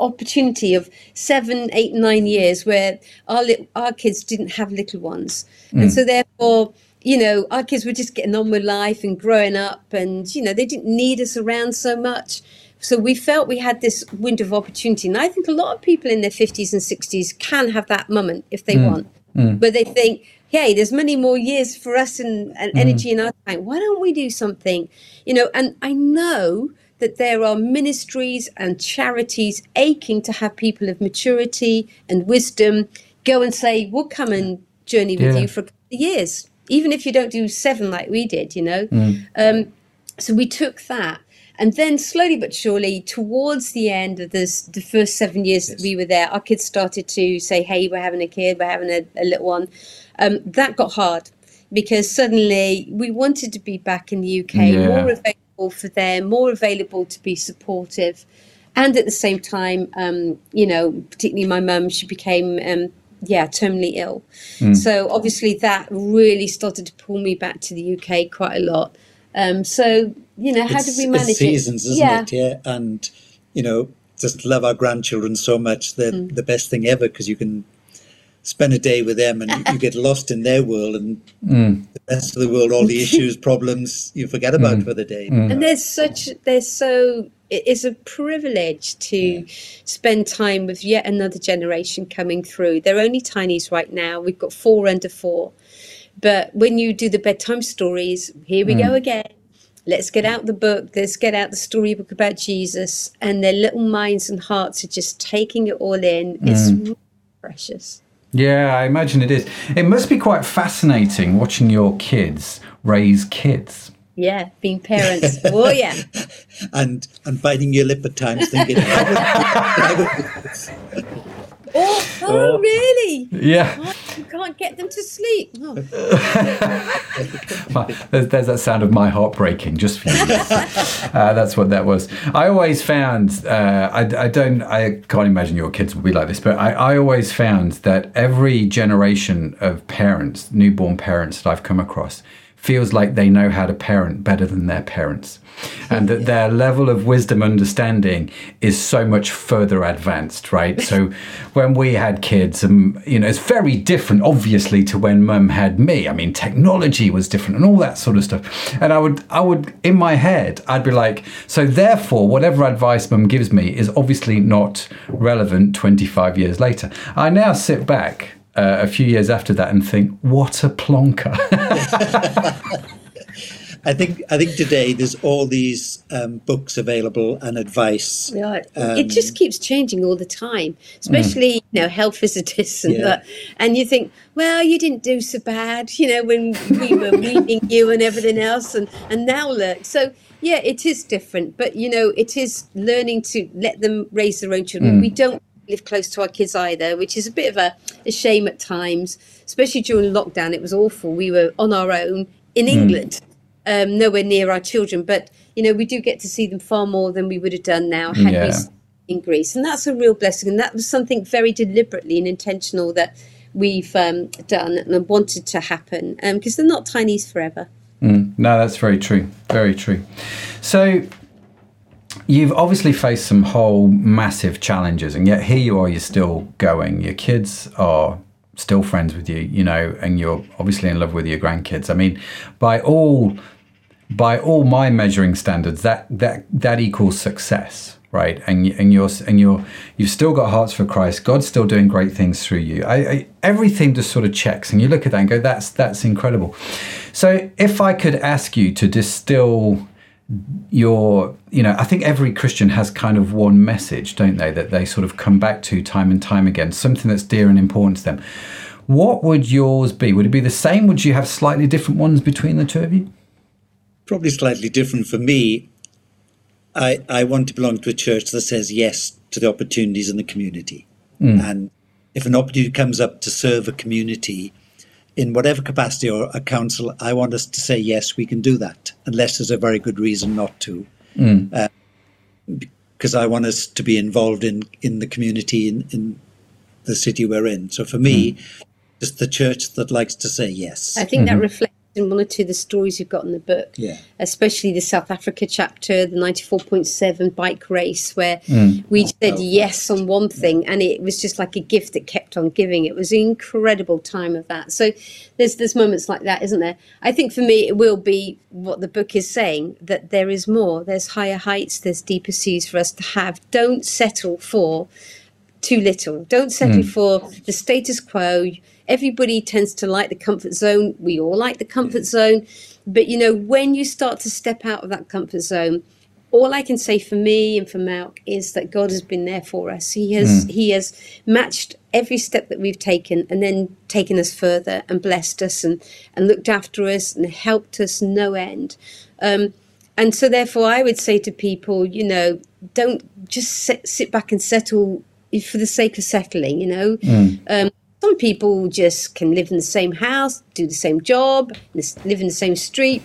opportunity of seven, eight, nine years where our li- our kids didn't have little ones, and hmm. so therefore, you know, our kids were just getting on with life and growing up, and you know, they didn't need us around so much. So we felt we had this window of opportunity, and I think a lot of people in their fifties and sixties can have that moment if they hmm. want, hmm. but they think. Hey, there's many more years for us and, and energy in our time. Why don't we do something? You know, and I know that there are ministries and charities aching to have people of maturity and wisdom go and say, We'll come and journey with Yeah. you for a couple of years, even if you don't do seven like we did, you know. Um, so we took that. And then slowly but surely, towards the end of this, the first seven years that we were there, our kids started to say, Hey, we're having a kid, we're having a, a little one. Um, that got hard because suddenly we wanted to be back in the UK, Yeah. more available for them, more available to be supportive. And at the same time, um, you know, particularly my mum, she became, um, yeah, terminally ill. So obviously that really started to pull me back to the UK quite a lot. Um, so, you know, how It's- did we it's manage seasons, it? isn't yeah. it? Yeah, and you know, just love our grandchildren so much. They're Mm. the best thing ever because you can spend a day with them and you get lost in their world, and mm. the rest of the world, all the issues, (laughs) problems, you forget about mm. for the day. Mm. and there's such there's so it is a privilege to spend time with yet another generation coming through. They're only tinies right now. We've got four under four. But when you do the bedtime stories here we go again. Let's get out the book. Let's get out the storybook about jesus. And their little minds and hearts are just taking it all in. It's really precious Yeah, I imagine it is. It must be quite fascinating watching your kids raise kids. yeah being parents oh yeah (laughs) And and biting your lip at times, thinking, "How would- how would this?" Oh, oh, really? Yeah. Oh, you can't get them to sleep. Oh. (laughs) there's, there's, that sound of my heart breaking just for you. (laughs) uh, that's what that was. I always found, uh, I, I, don't, I can't imagine your kids will be like this, but I, I always found that every generation of parents, newborn parents that I've come across, feels like they know how to parent better than their parents. And that their level of wisdom understanding is so much further advanced right? So (laughs) when we had kids um, you know it's very different obviously to when mum had me. I mean technology was different and all that sort of stuff. And i would i would in my head i'd be like so therefore whatever advice mum gives me is obviously not relevant 25 years later. I now sit back uh, a few years after that and think, what a plonker. (laughs) I think I think today there's all these um, books available and advice. Yeah, um, it just keeps changing all the time, especially mm. you know health visitors and yeah. that. And you think, well, you didn't do so bad, you know, when we were (laughs) meeting you and everything else, and and now look. So yeah, it is different, but you know, it is learning to let them raise their own children. Mm. We don't live close to our kids either, which is a bit of a, a, shame at times, especially during lockdown. It was awful. We were on our own in mm. England, um, nowhere near our children, but you know we do get to see them far more than we would have done now had yeah. we in Greece, and that's a real blessing. And that was something very deliberately and intentional that we've um, done and wanted to happen because um, they're not tinies forever. Mm. No, that's very true. Very true. So You've obviously faced some whole massive challenges, and yet here you are, you're still going. Your kids are still friends with you, you know, and you're obviously in love with your grandkids. I mean, by all by all my measuring standards, that that that equals success, right? And and you're and you're you've still got hearts for Christ. God's still doing great things through you. I, I, everything just sort of checks, and you look at that and go, "That's that's incredible." So, if I could ask you to distill your you know i think every christian has kind of one message don't they that they sort of come back to time and time again something that's dear and important to them. What would yours be? Would it be the same? Would you have slightly different ones between the two of you? Probably slightly different. For me i i want to belong to a church that says yes to the opportunities in the community. Mm. and if an opportunity comes up to serve a community in whatever capacity or a council, I want us to say, yes, we can do that, unless there's a very good reason not to. Mm. Uh, because I want us to be involved in, in the community, in, in the city we're in. So for me, mm. it's the church that likes to say yes. I think mm-hmm. that reflects in one or two of the stories you've got in the book, yeah. especially the South Africa chapter, the 94.7 bike race, where mm. we said yes on one thing and it was just like a gift that kept on giving. It was an incredible time of that. So there's, there's moments like that, isn't there? I think for me, it will be what the book is saying that there is more, there's higher heights, there's deeper seas for us to have. Don't settle for too little. Don't settle mm. for the status quo everybody tends to like the comfort zone. We all like the comfort zone. But, you know, when you start to step out of that comfort zone, all I can say for me and for Malc is that God has been there for us. He has mm. He has matched every step that we've taken and then taken us further and blessed us and, and looked after us and helped us no end. Um, and so therefore I would say to people, you know, don't just sit, sit back and settle for the sake of settling, you know. Mm. Um, some people just can live in the same house, do the same job, live in the same street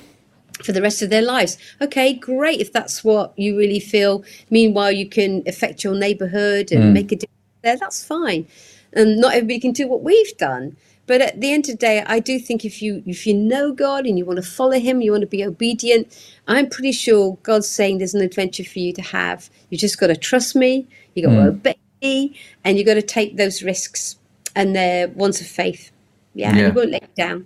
for the rest of their lives. Okay, great if that's what you really feel. Meanwhile, you can affect your neighborhood and mm. make a difference there. That's fine. And not everybody can do what we've done. But at the end of the day, I do think if you if you know God and you want to follow Him, you want to be obedient, I'm pretty sure God's saying there's an adventure for you to have. You just got to trust me. You got mm. to obey me, and you got to take those risks and they're ones of faith. Yeah, yeah. and won't let you down.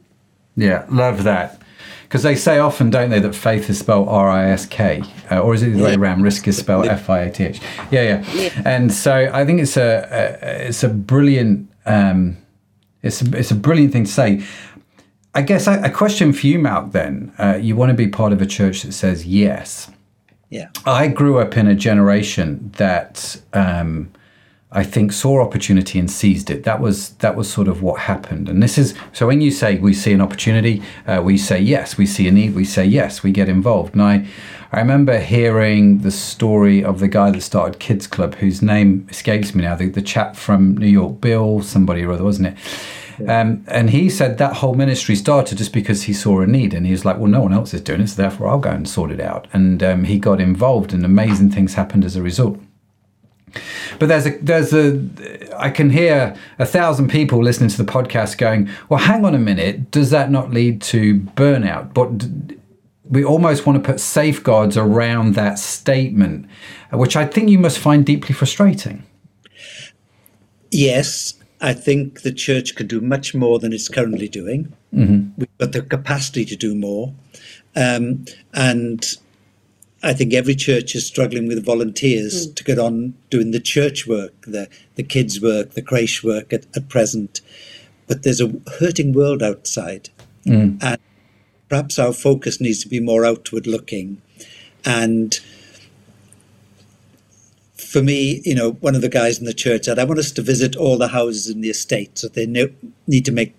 Yeah, love that. Because they say often, don't they, that faith is spelled R I S K, uh, or is it the yeah. way around? Risk is spelled F I A T H. Yeah, yeah, yeah. And so I think it's a, a it's a brilliant um, it's a, it's a brilliant thing to say. I guess a, a question for you, Malc. Then uh, you want to be part of a church that says yes. Yeah. I grew up in a generation that. Um, I think saw opportunity and seized it. That was that was sort of what happened. And this is so when you say we see an opportunity, uh, we say yes. We see a need, we say yes. We get involved. And I, I remember hearing the story of the guy that started Kids Club, whose name escapes me now. The, the chap from New York, Bill, somebody or other, wasn't it? Um, and he said that whole ministry started just because he saw a need, and he was like, "Well, no one else is doing it, so therefore I'll go and sort it out." And um, he got involved, and amazing things happened as a result. But there's a there's a I can hear a thousand people listening to the podcast going, well, hang on a minute, does that not lead to burnout? But we almost want to put safeguards around that statement, which I think you must find deeply frustrating. Yes, I think the church could do much more than it's currently doing. Mm-hmm. We've got the capacity to do more. Um, and I think every church is struggling with volunteers mm. to get on doing the church work, the, the kids' work, the creche work at, at present. But there's a hurting world outside. Mm. And perhaps our focus needs to be more outward looking. And for me, you know, one of the guys in the church said, I want us to visit all the houses in the estate so they know, need to make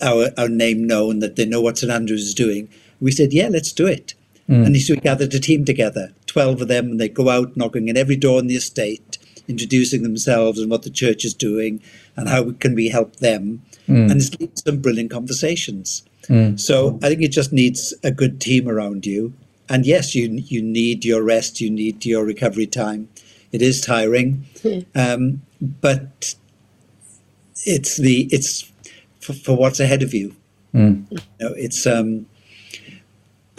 our, our name known, that they know what St Andrews is doing. We said, yeah, let's do it. Mm. And so we gathered a team together, 12 of them, and they go out knocking at every door in the estate, introducing themselves and what the church is doing and how can we help them. Mm. And it's leads some brilliant conversations. Mm. So I think it just needs a good team around you. And yes, you you need your rest, you need your recovery time. It is tiring, um, but it's the it's for, for what's ahead of you. Mm. you know, it's um,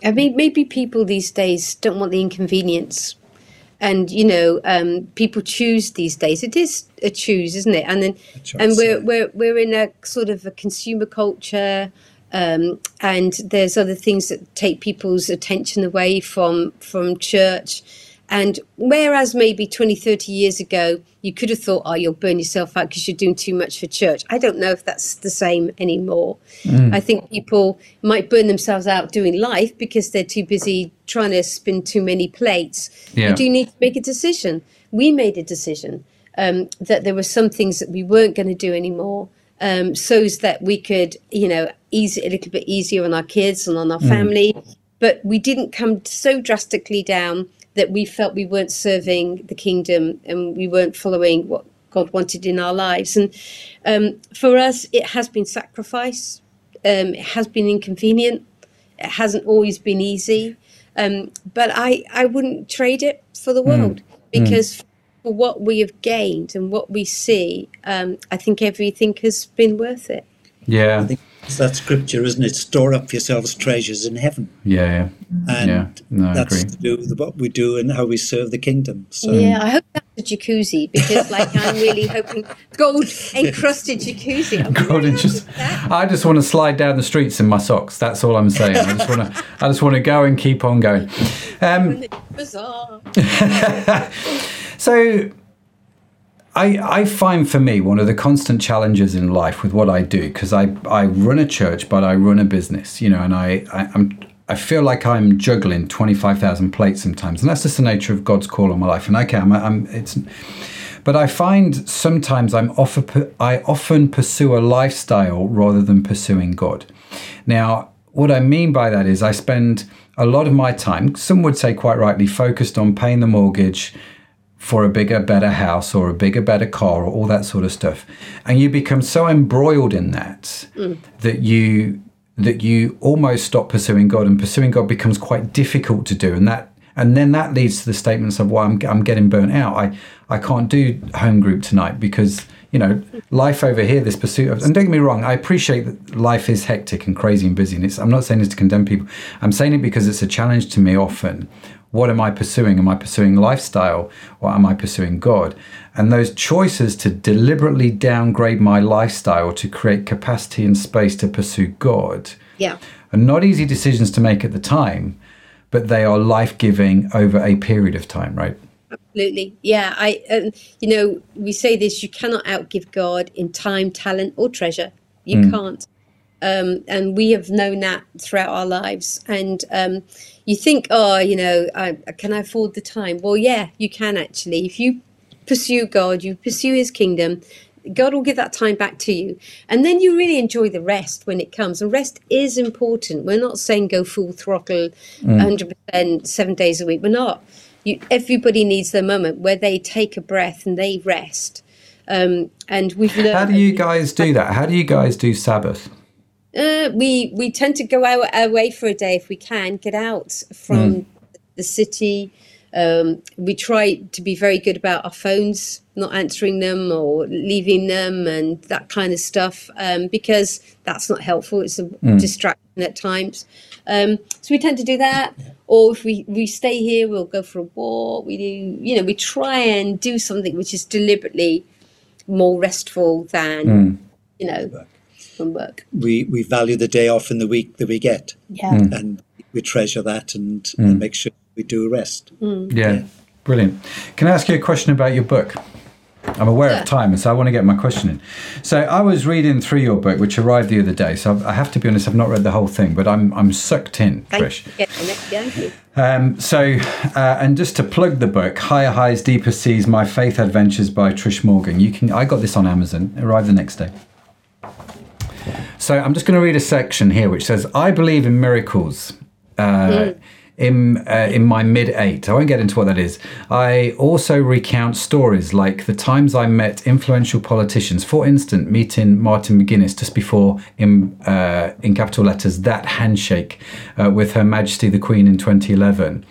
I mean, maybe people these days don't want the inconvenience. And you know, um, people choose these days. It is a choose, isn't it? And then, and we're we're we're in a sort of a consumer culture, um, and there's other things that take people's attention away from from church. And whereas maybe 20, 30 years ago, you could have thought, oh, you'll burn yourself out because you're doing too much for church. I don't know if that's the same anymore. Mm. I think people might burn themselves out doing life because they're too busy trying to spin too many plates. Yeah. You do need to make a decision. We made a decision um, that there were some things that we weren't going to do anymore. Um, so that we could, you know, ease it a little bit easier on our kids and on our mm. family. But we didn't come so drastically down that we felt we weren't serving the kingdom and we weren't following what God wanted in our lives. And um, for us, it has been sacrifice. Um, it has been inconvenient. It hasn't always been easy. Um, but I, I wouldn't trade it for the mm. world mm. because mm. for what we have gained and what we see, um, I think everything has been worth it. Yeah. It's that scripture, isn't it? Store up yourselves treasures in heaven. Yeah, yeah. And yeah. No, that's to do with what we do and how we serve the kingdom. So Yeah, I hope that's a jacuzzi because like I'm really hoping gold encrusted jacuzzi. I'm gold really just I just want to slide down the streets in my socks. That's all I'm saying. I just want to I just want to go and keep on going. Um, Bizarre. (laughs) so I, I find for me one of the constant challenges in life with what I do because I, I run a church but I run a business you know and I, I am I feel like I'm juggling twenty five thousand plates sometimes and that's just the nature of God's call on my life and okay I'm, I'm it's but I find sometimes I'm offer, I often pursue a lifestyle rather than pursuing God. Now what I mean by that is I spend a lot of my time some would say quite rightly focused on paying the mortgage for a bigger, better house or a bigger, better car or all that sort of stuff. And you become so embroiled in that mm. that you that you almost stop pursuing God and pursuing God becomes quite difficult to do. And that and then that leads to the statements of well I'm, I'm getting burnt out I, I can't do home group tonight because you know life over here this pursuit of and don't get me wrong I appreciate that life is hectic and crazy and busy and it's, I'm not saying this to condemn people I'm saying it because it's a challenge to me often what am I pursuing? Am I pursuing lifestyle or am I pursuing God? And those choices to deliberately downgrade my lifestyle to create capacity and space to pursue God yeah. are not easy decisions to make at the time, but they are life giving over a period of time, right? Absolutely. Yeah. I, um, you know, we say this you cannot outgive God in time, talent, or treasure. You mm. can't. Um, and we have known that throughout our lives. And um, you think, oh, you know, I, can I afford the time? Well, yeah, you can actually. If you pursue God, you pursue His kingdom, God will give that time back to you. And then you really enjoy the rest when it comes. And rest is important. We're not saying go full throttle, Mm. 100% seven days a week. We're not. You, everybody needs their moment where they take a breath and they rest. Um, and we've learned. How do you guys do that? How do you guys do Sabbath? Uh, we we tend to go out away for a day if we can, get out from the city. Um, we try to be very good about our phones, not answering them or leaving them and that kind of stuff, um, because that's not helpful. It's a distraction at times. Um, so we tend to do that. Or if we, we stay here, we'll go for a walk. We do, you know, we try and do something which is deliberately more restful than, you know, from work. We we value the day off in the week that we get, Yeah. and we treasure that and, and make sure we do rest. Yeah, brilliant. Can I ask you a question about your book? I'm aware Yeah. of time, so I want to get my question in. So I was reading through your book, which arrived the other day. So I have to be honest, I've not read the whole thing, but I'm I'm sucked in, Thank Trish. you. Yeah, thank you. Um, so, uh, and just to plug the book, Higher Heights, Deeper Seas: My Faith Adventures by Trish Morgan. You can. I got this on Amazon. It arrived the next day. So I'm just going to read a section here which says, "I believe in miracles." Uh, in uh, in my mid eight, I won't get into what that is. I also recount stories like the times I met influential politicians. For instance, meeting Martin McGuinness just before in uh, in capital letters that handshake uh, with Her Majesty the Queen in 2011.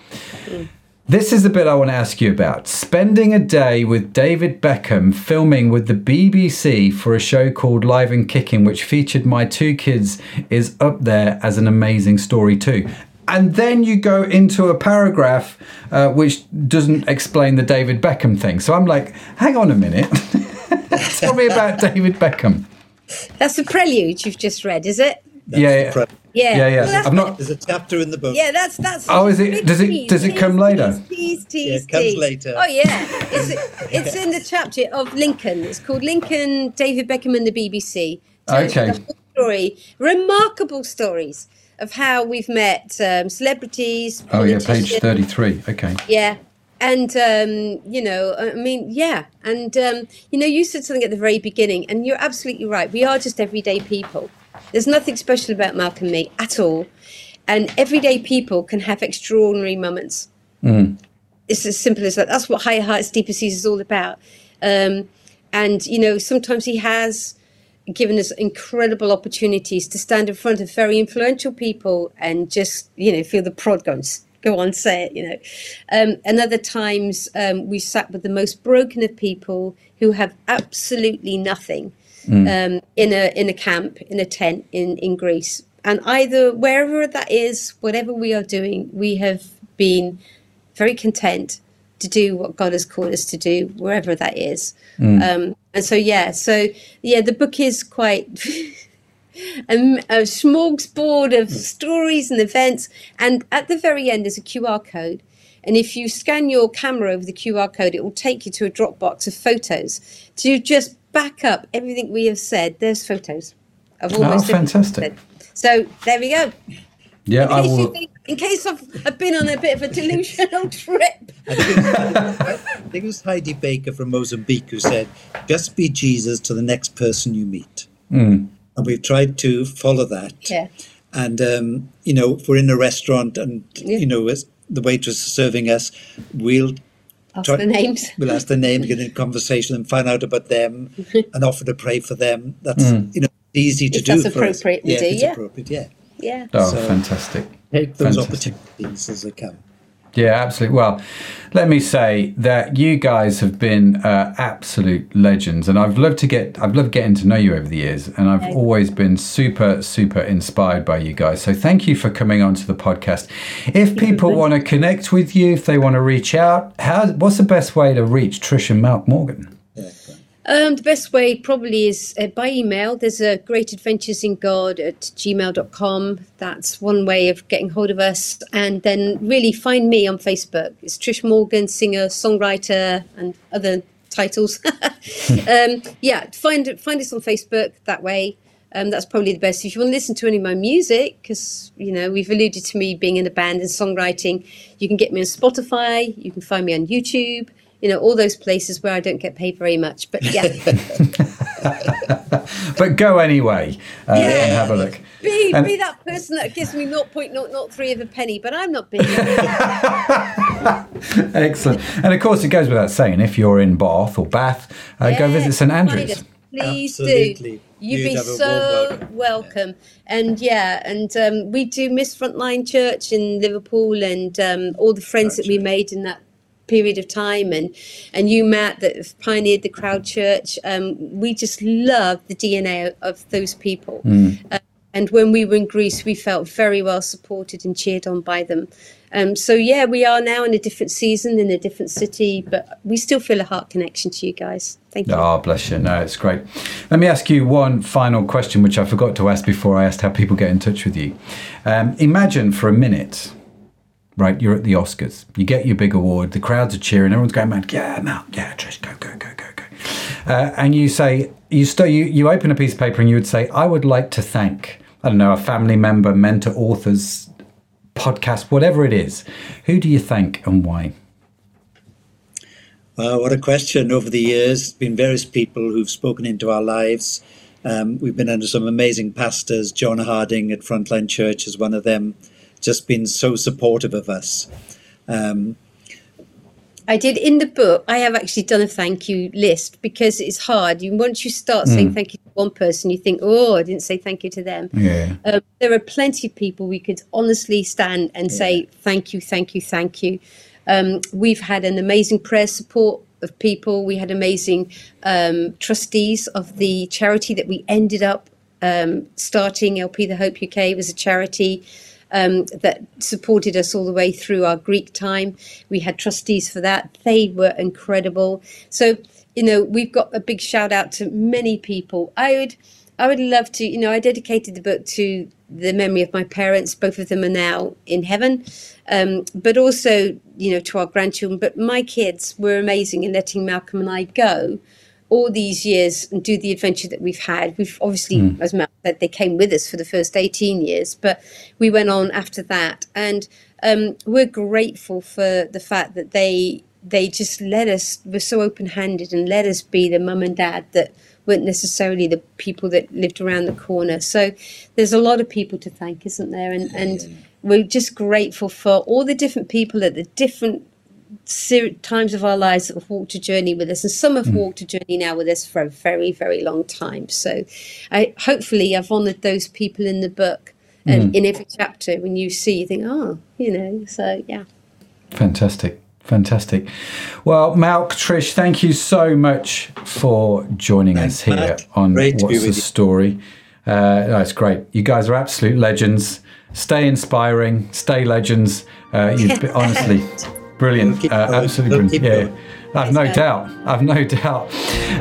This is the bit I want to ask you about. Spending a day with David Beckham filming with the BBC for a show called Live and Kicking, which featured my two kids, is up there as an amazing story, too. And then you go into a paragraph uh, which doesn't explain the David Beckham thing. So I'm like, hang on a minute. (laughs) Tell me about David Beckham. That's the prelude you've just read, is it? That's Yeah, yeah. pre- Yeah. Yeah, yeah. Well, I've not. There's a chapter in the book. Yeah, that's that's. Oh, is it- does it- does it come later? Tease, tease, tease, Yeah, it comes later. Oh yeah, it's it's in the chapter of Lincoln. It's called Lincoln, David Beckham, and the BBC. Tells Okay. the whole story, remarkable stories of how we've met um, celebrities. Oh, yeah, page 33. Okay. yeah. And, um, you know, I mean, yeah. And, um, you know, you said something at the very beginning, and you're absolutely right. We are just everyday people. There's nothing special about Malcolm and me at all. And everyday people can have extraordinary moments. It's as simple as that. That's what Higher Heights, Deeper Seas is all about. Um, and, you know, sometimes he has given us incredible opportunities to stand in front of very influential people and just, you know, feel the prod going, go on, say it, you know. Um, and other times um, we sat with the most broken of people who have absolutely nothing um, in a in a camp, in a tent in, in Greece. And either wherever that is, whatever we are doing, we have been very content to do what God has called us to do, wherever that is. Um, and so, yeah, so yeah, the book is quite (laughs) a, a smorgasbord of stories and events. And at the very end, there's a QR code. And if you scan your camera over the QR code, it will take you to a Dropbox of photos to just back up everything we have said. There's photos of almost everything we've fantastic. So there we go. Yeah, In I case, you will. think, in case I've, I've been on a bit of a delusional (laughs) trip. I think, it was, I think it was Heidi Baker from Mozambique who said, "Just be Jesus to the next person you meet." Hmm. And we've tried to follow that. Yeah. And um, you know, if we're in a restaurant and Yeah. you know as the waitress is serving us, we'll Ask Try- the names. we'll ask their name, get in (laughs) conversation, and find out about them, (laughs) and offer to pray for them. That's Hmm. you know easy to If do. that's for us. appropriate, we yeah, do, if it's yeah. appropriate. Yeah, Yeah. Oh, So- fantastic. take those Fantastic. opportunities as they come. Yeah, absolutely. Well, let me say that you guys have been uh, absolute legends, and I've loved to get I've loved getting to know you over the years, and I've Okay. always been super super inspired by you guys. So thank you for coming onto the podcast. If people want to connect with you, if they want to reach out, how what's the best way to reach Trish and Mark Morgan? Um, the best way probably is uh, by email. There's a Great Adventures in God at gmail.com. That's one way of getting hold of us. And then really find me on Facebook. It's Trish Morgan, singer, songwriter, and other titles. (laughs) um, yeah, find find us on Facebook that way. Um, that's probably the best. If you want to listen to any of my music, because you know we've alluded to me being in a band and songwriting, you can get me on Spotify. You can find me on YouTube. You know, all those places where I don't get paid very much. But yeah. (laughs) but go anyway uh, yeah. and have a look. Be, and, be that person that gives me 0.003 of a penny, but I'm not being. (laughs) Excellent. And of course, it goes without saying, if you're in Bath or Bath, uh, yeah, go visit St Andrews. Please Absolutely. do. You'd, You'd be so welcome. welcome. And yeah, and um, we do Miss Frontline Church in Liverpool and um, all the friends that we made in that period of time and and you matt that have pioneered the crowd church um, we just love the dna of those people. Mm. uh, and when we were in greece we felt very well supported and cheered on by them. Um, so yeah we are now in a different season in a different city but we still feel a heart connection to you guys. Thank you. Oh bless you. No it's great. Let me ask you one final question which i forgot to ask before i asked how people get in touch with you. Um, imagine for a minute right? You're at the Oscars. You get your big award. The crowds are cheering. Everyone's going mad. Yeah, Mal. Yeah, Trish. Go, go, go, go, go. Uh, and you say you st- you you open a piece of paper and you would say, I would like to thank I don't know a family member, mentor, authors, podcast, whatever it is. Who do you thank and why? Well, what a question! Over the years, it's been various people who've spoken into our lives. Um, we've been under some amazing pastors. John Harding at Frontline Church is one of them just been so supportive of us. Um, I did in the book. I have actually done a thank you list because it's hard. You once you start mm. saying thank you to one person, you think, "Oh, I didn't say thank you to them." Yeah. Um, there are plenty of people we could honestly stand and yeah. say thank you, thank you, thank you. Um, we've had an amazing prayer support of people. We had amazing um, trustees of the charity that we ended up um, starting. LP the Hope UK was a charity um, that supported us all the way through our Greek time. We had trustees for that. They were incredible. So, you know, we've got a big shout out to many people. I would, I would love to, you know, I dedicated the book to the memory of my parents. Both of them are now in heaven, um, but also, you know, to our grandchildren. But my kids were amazing in letting Malcolm and I go all these years and do the adventure that we've had. We've obviously, mm. as Matt said, they came with us for the first 18 years, but we went on after that. And um, we're grateful for the fact that they they just let us, were so open handed and let us be the mum and dad that weren't necessarily the people that lived around the corner. So there's a lot of people to thank, isn't there? And, and we're just grateful for all the different people at the different times of our lives that have walked a journey with us, and some have mm. walked a journey now with us for a very, very long time. So, I hopefully I've honoured those people in the book, and mm. in every chapter, when you see, you think, oh, you know. So, yeah. Fantastic. Fantastic. Well, Malc, Trish, thank you so much for joining Thanks, us here Matt. on great What's the Story. Uh, that's great. You guys are absolute legends. Stay inspiring, stay legends. Uh, you honestly (laughs) Brilliant. Uh, absolutely brilliant. Yeah. I've no doubt. I've no (laughs) doubt.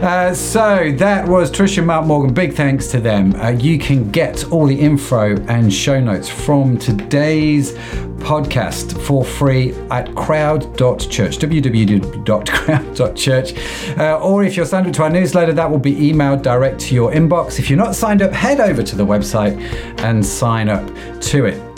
Uh, so that was Tricia Mount Morgan. Big thanks to them. Uh, you can get all the info and show notes from today's podcast for free at crowd.church, www.crowd.church. Uh, or if you're signed up to our newsletter, that will be emailed direct to your inbox. If you're not signed up, head over to the website and sign up to it.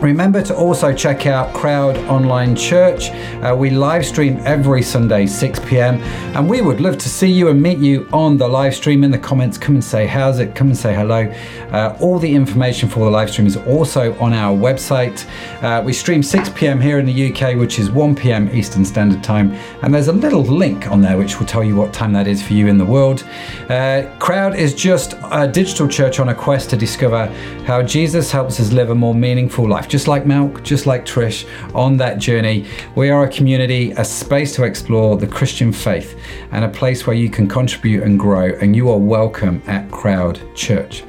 Remember to also check out Crowd Online Church. Uh, we live stream every Sunday, 6 p.m. And we would love to see you and meet you on the live stream. In the comments, come and say how's it, come and say hello. Uh, all the information for the live stream is also on our website. Uh, we stream 6 p.m. here in the UK, which is 1 p.m. Eastern Standard Time. And there's a little link on there which will tell you what time that is for you in the world. Uh, Crowd is just a digital church on a quest to discover how Jesus helps us live a more meaningful life just like Malc, just like Trish, on that journey. We are a community, a space to explore the Christian faith, and a place where you can contribute and grow, and you are welcome at Crowd Church.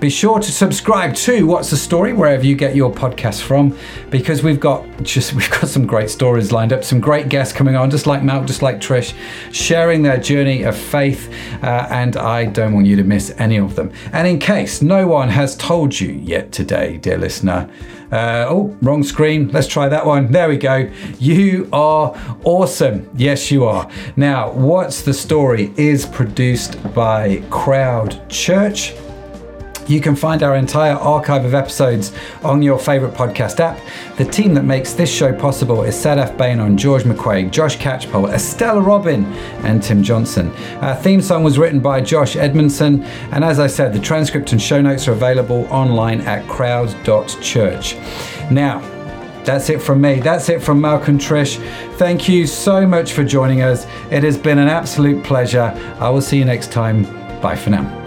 Be sure to subscribe to What's the Story wherever you get your podcast from, because we've got just (laughs) we've got some great stories lined up, some great guests coming on, just like Malc, just like Trish, sharing their journey of faith, uh, and I don't want you to miss any of them. And in case no one has told you yet today, dear listener, uh, oh, wrong screen. Let's try that one. There we go. You are awesome. Yes, you are. Now, What's the Story is produced by Crowd Church. You can find our entire archive of episodes on your favourite podcast app. The team that makes this show possible is Sadaf Bainon, George McQuaig, Josh Catchpole, Estella Robin, and Tim Johnson. Our theme song was written by Josh Edmondson, and as I said, the transcript and show notes are available online at crowd.church. Now, that's it from me. That's it from Malcolm Trish. Thank you so much for joining us. It has been an absolute pleasure. I will see you next time. Bye for now.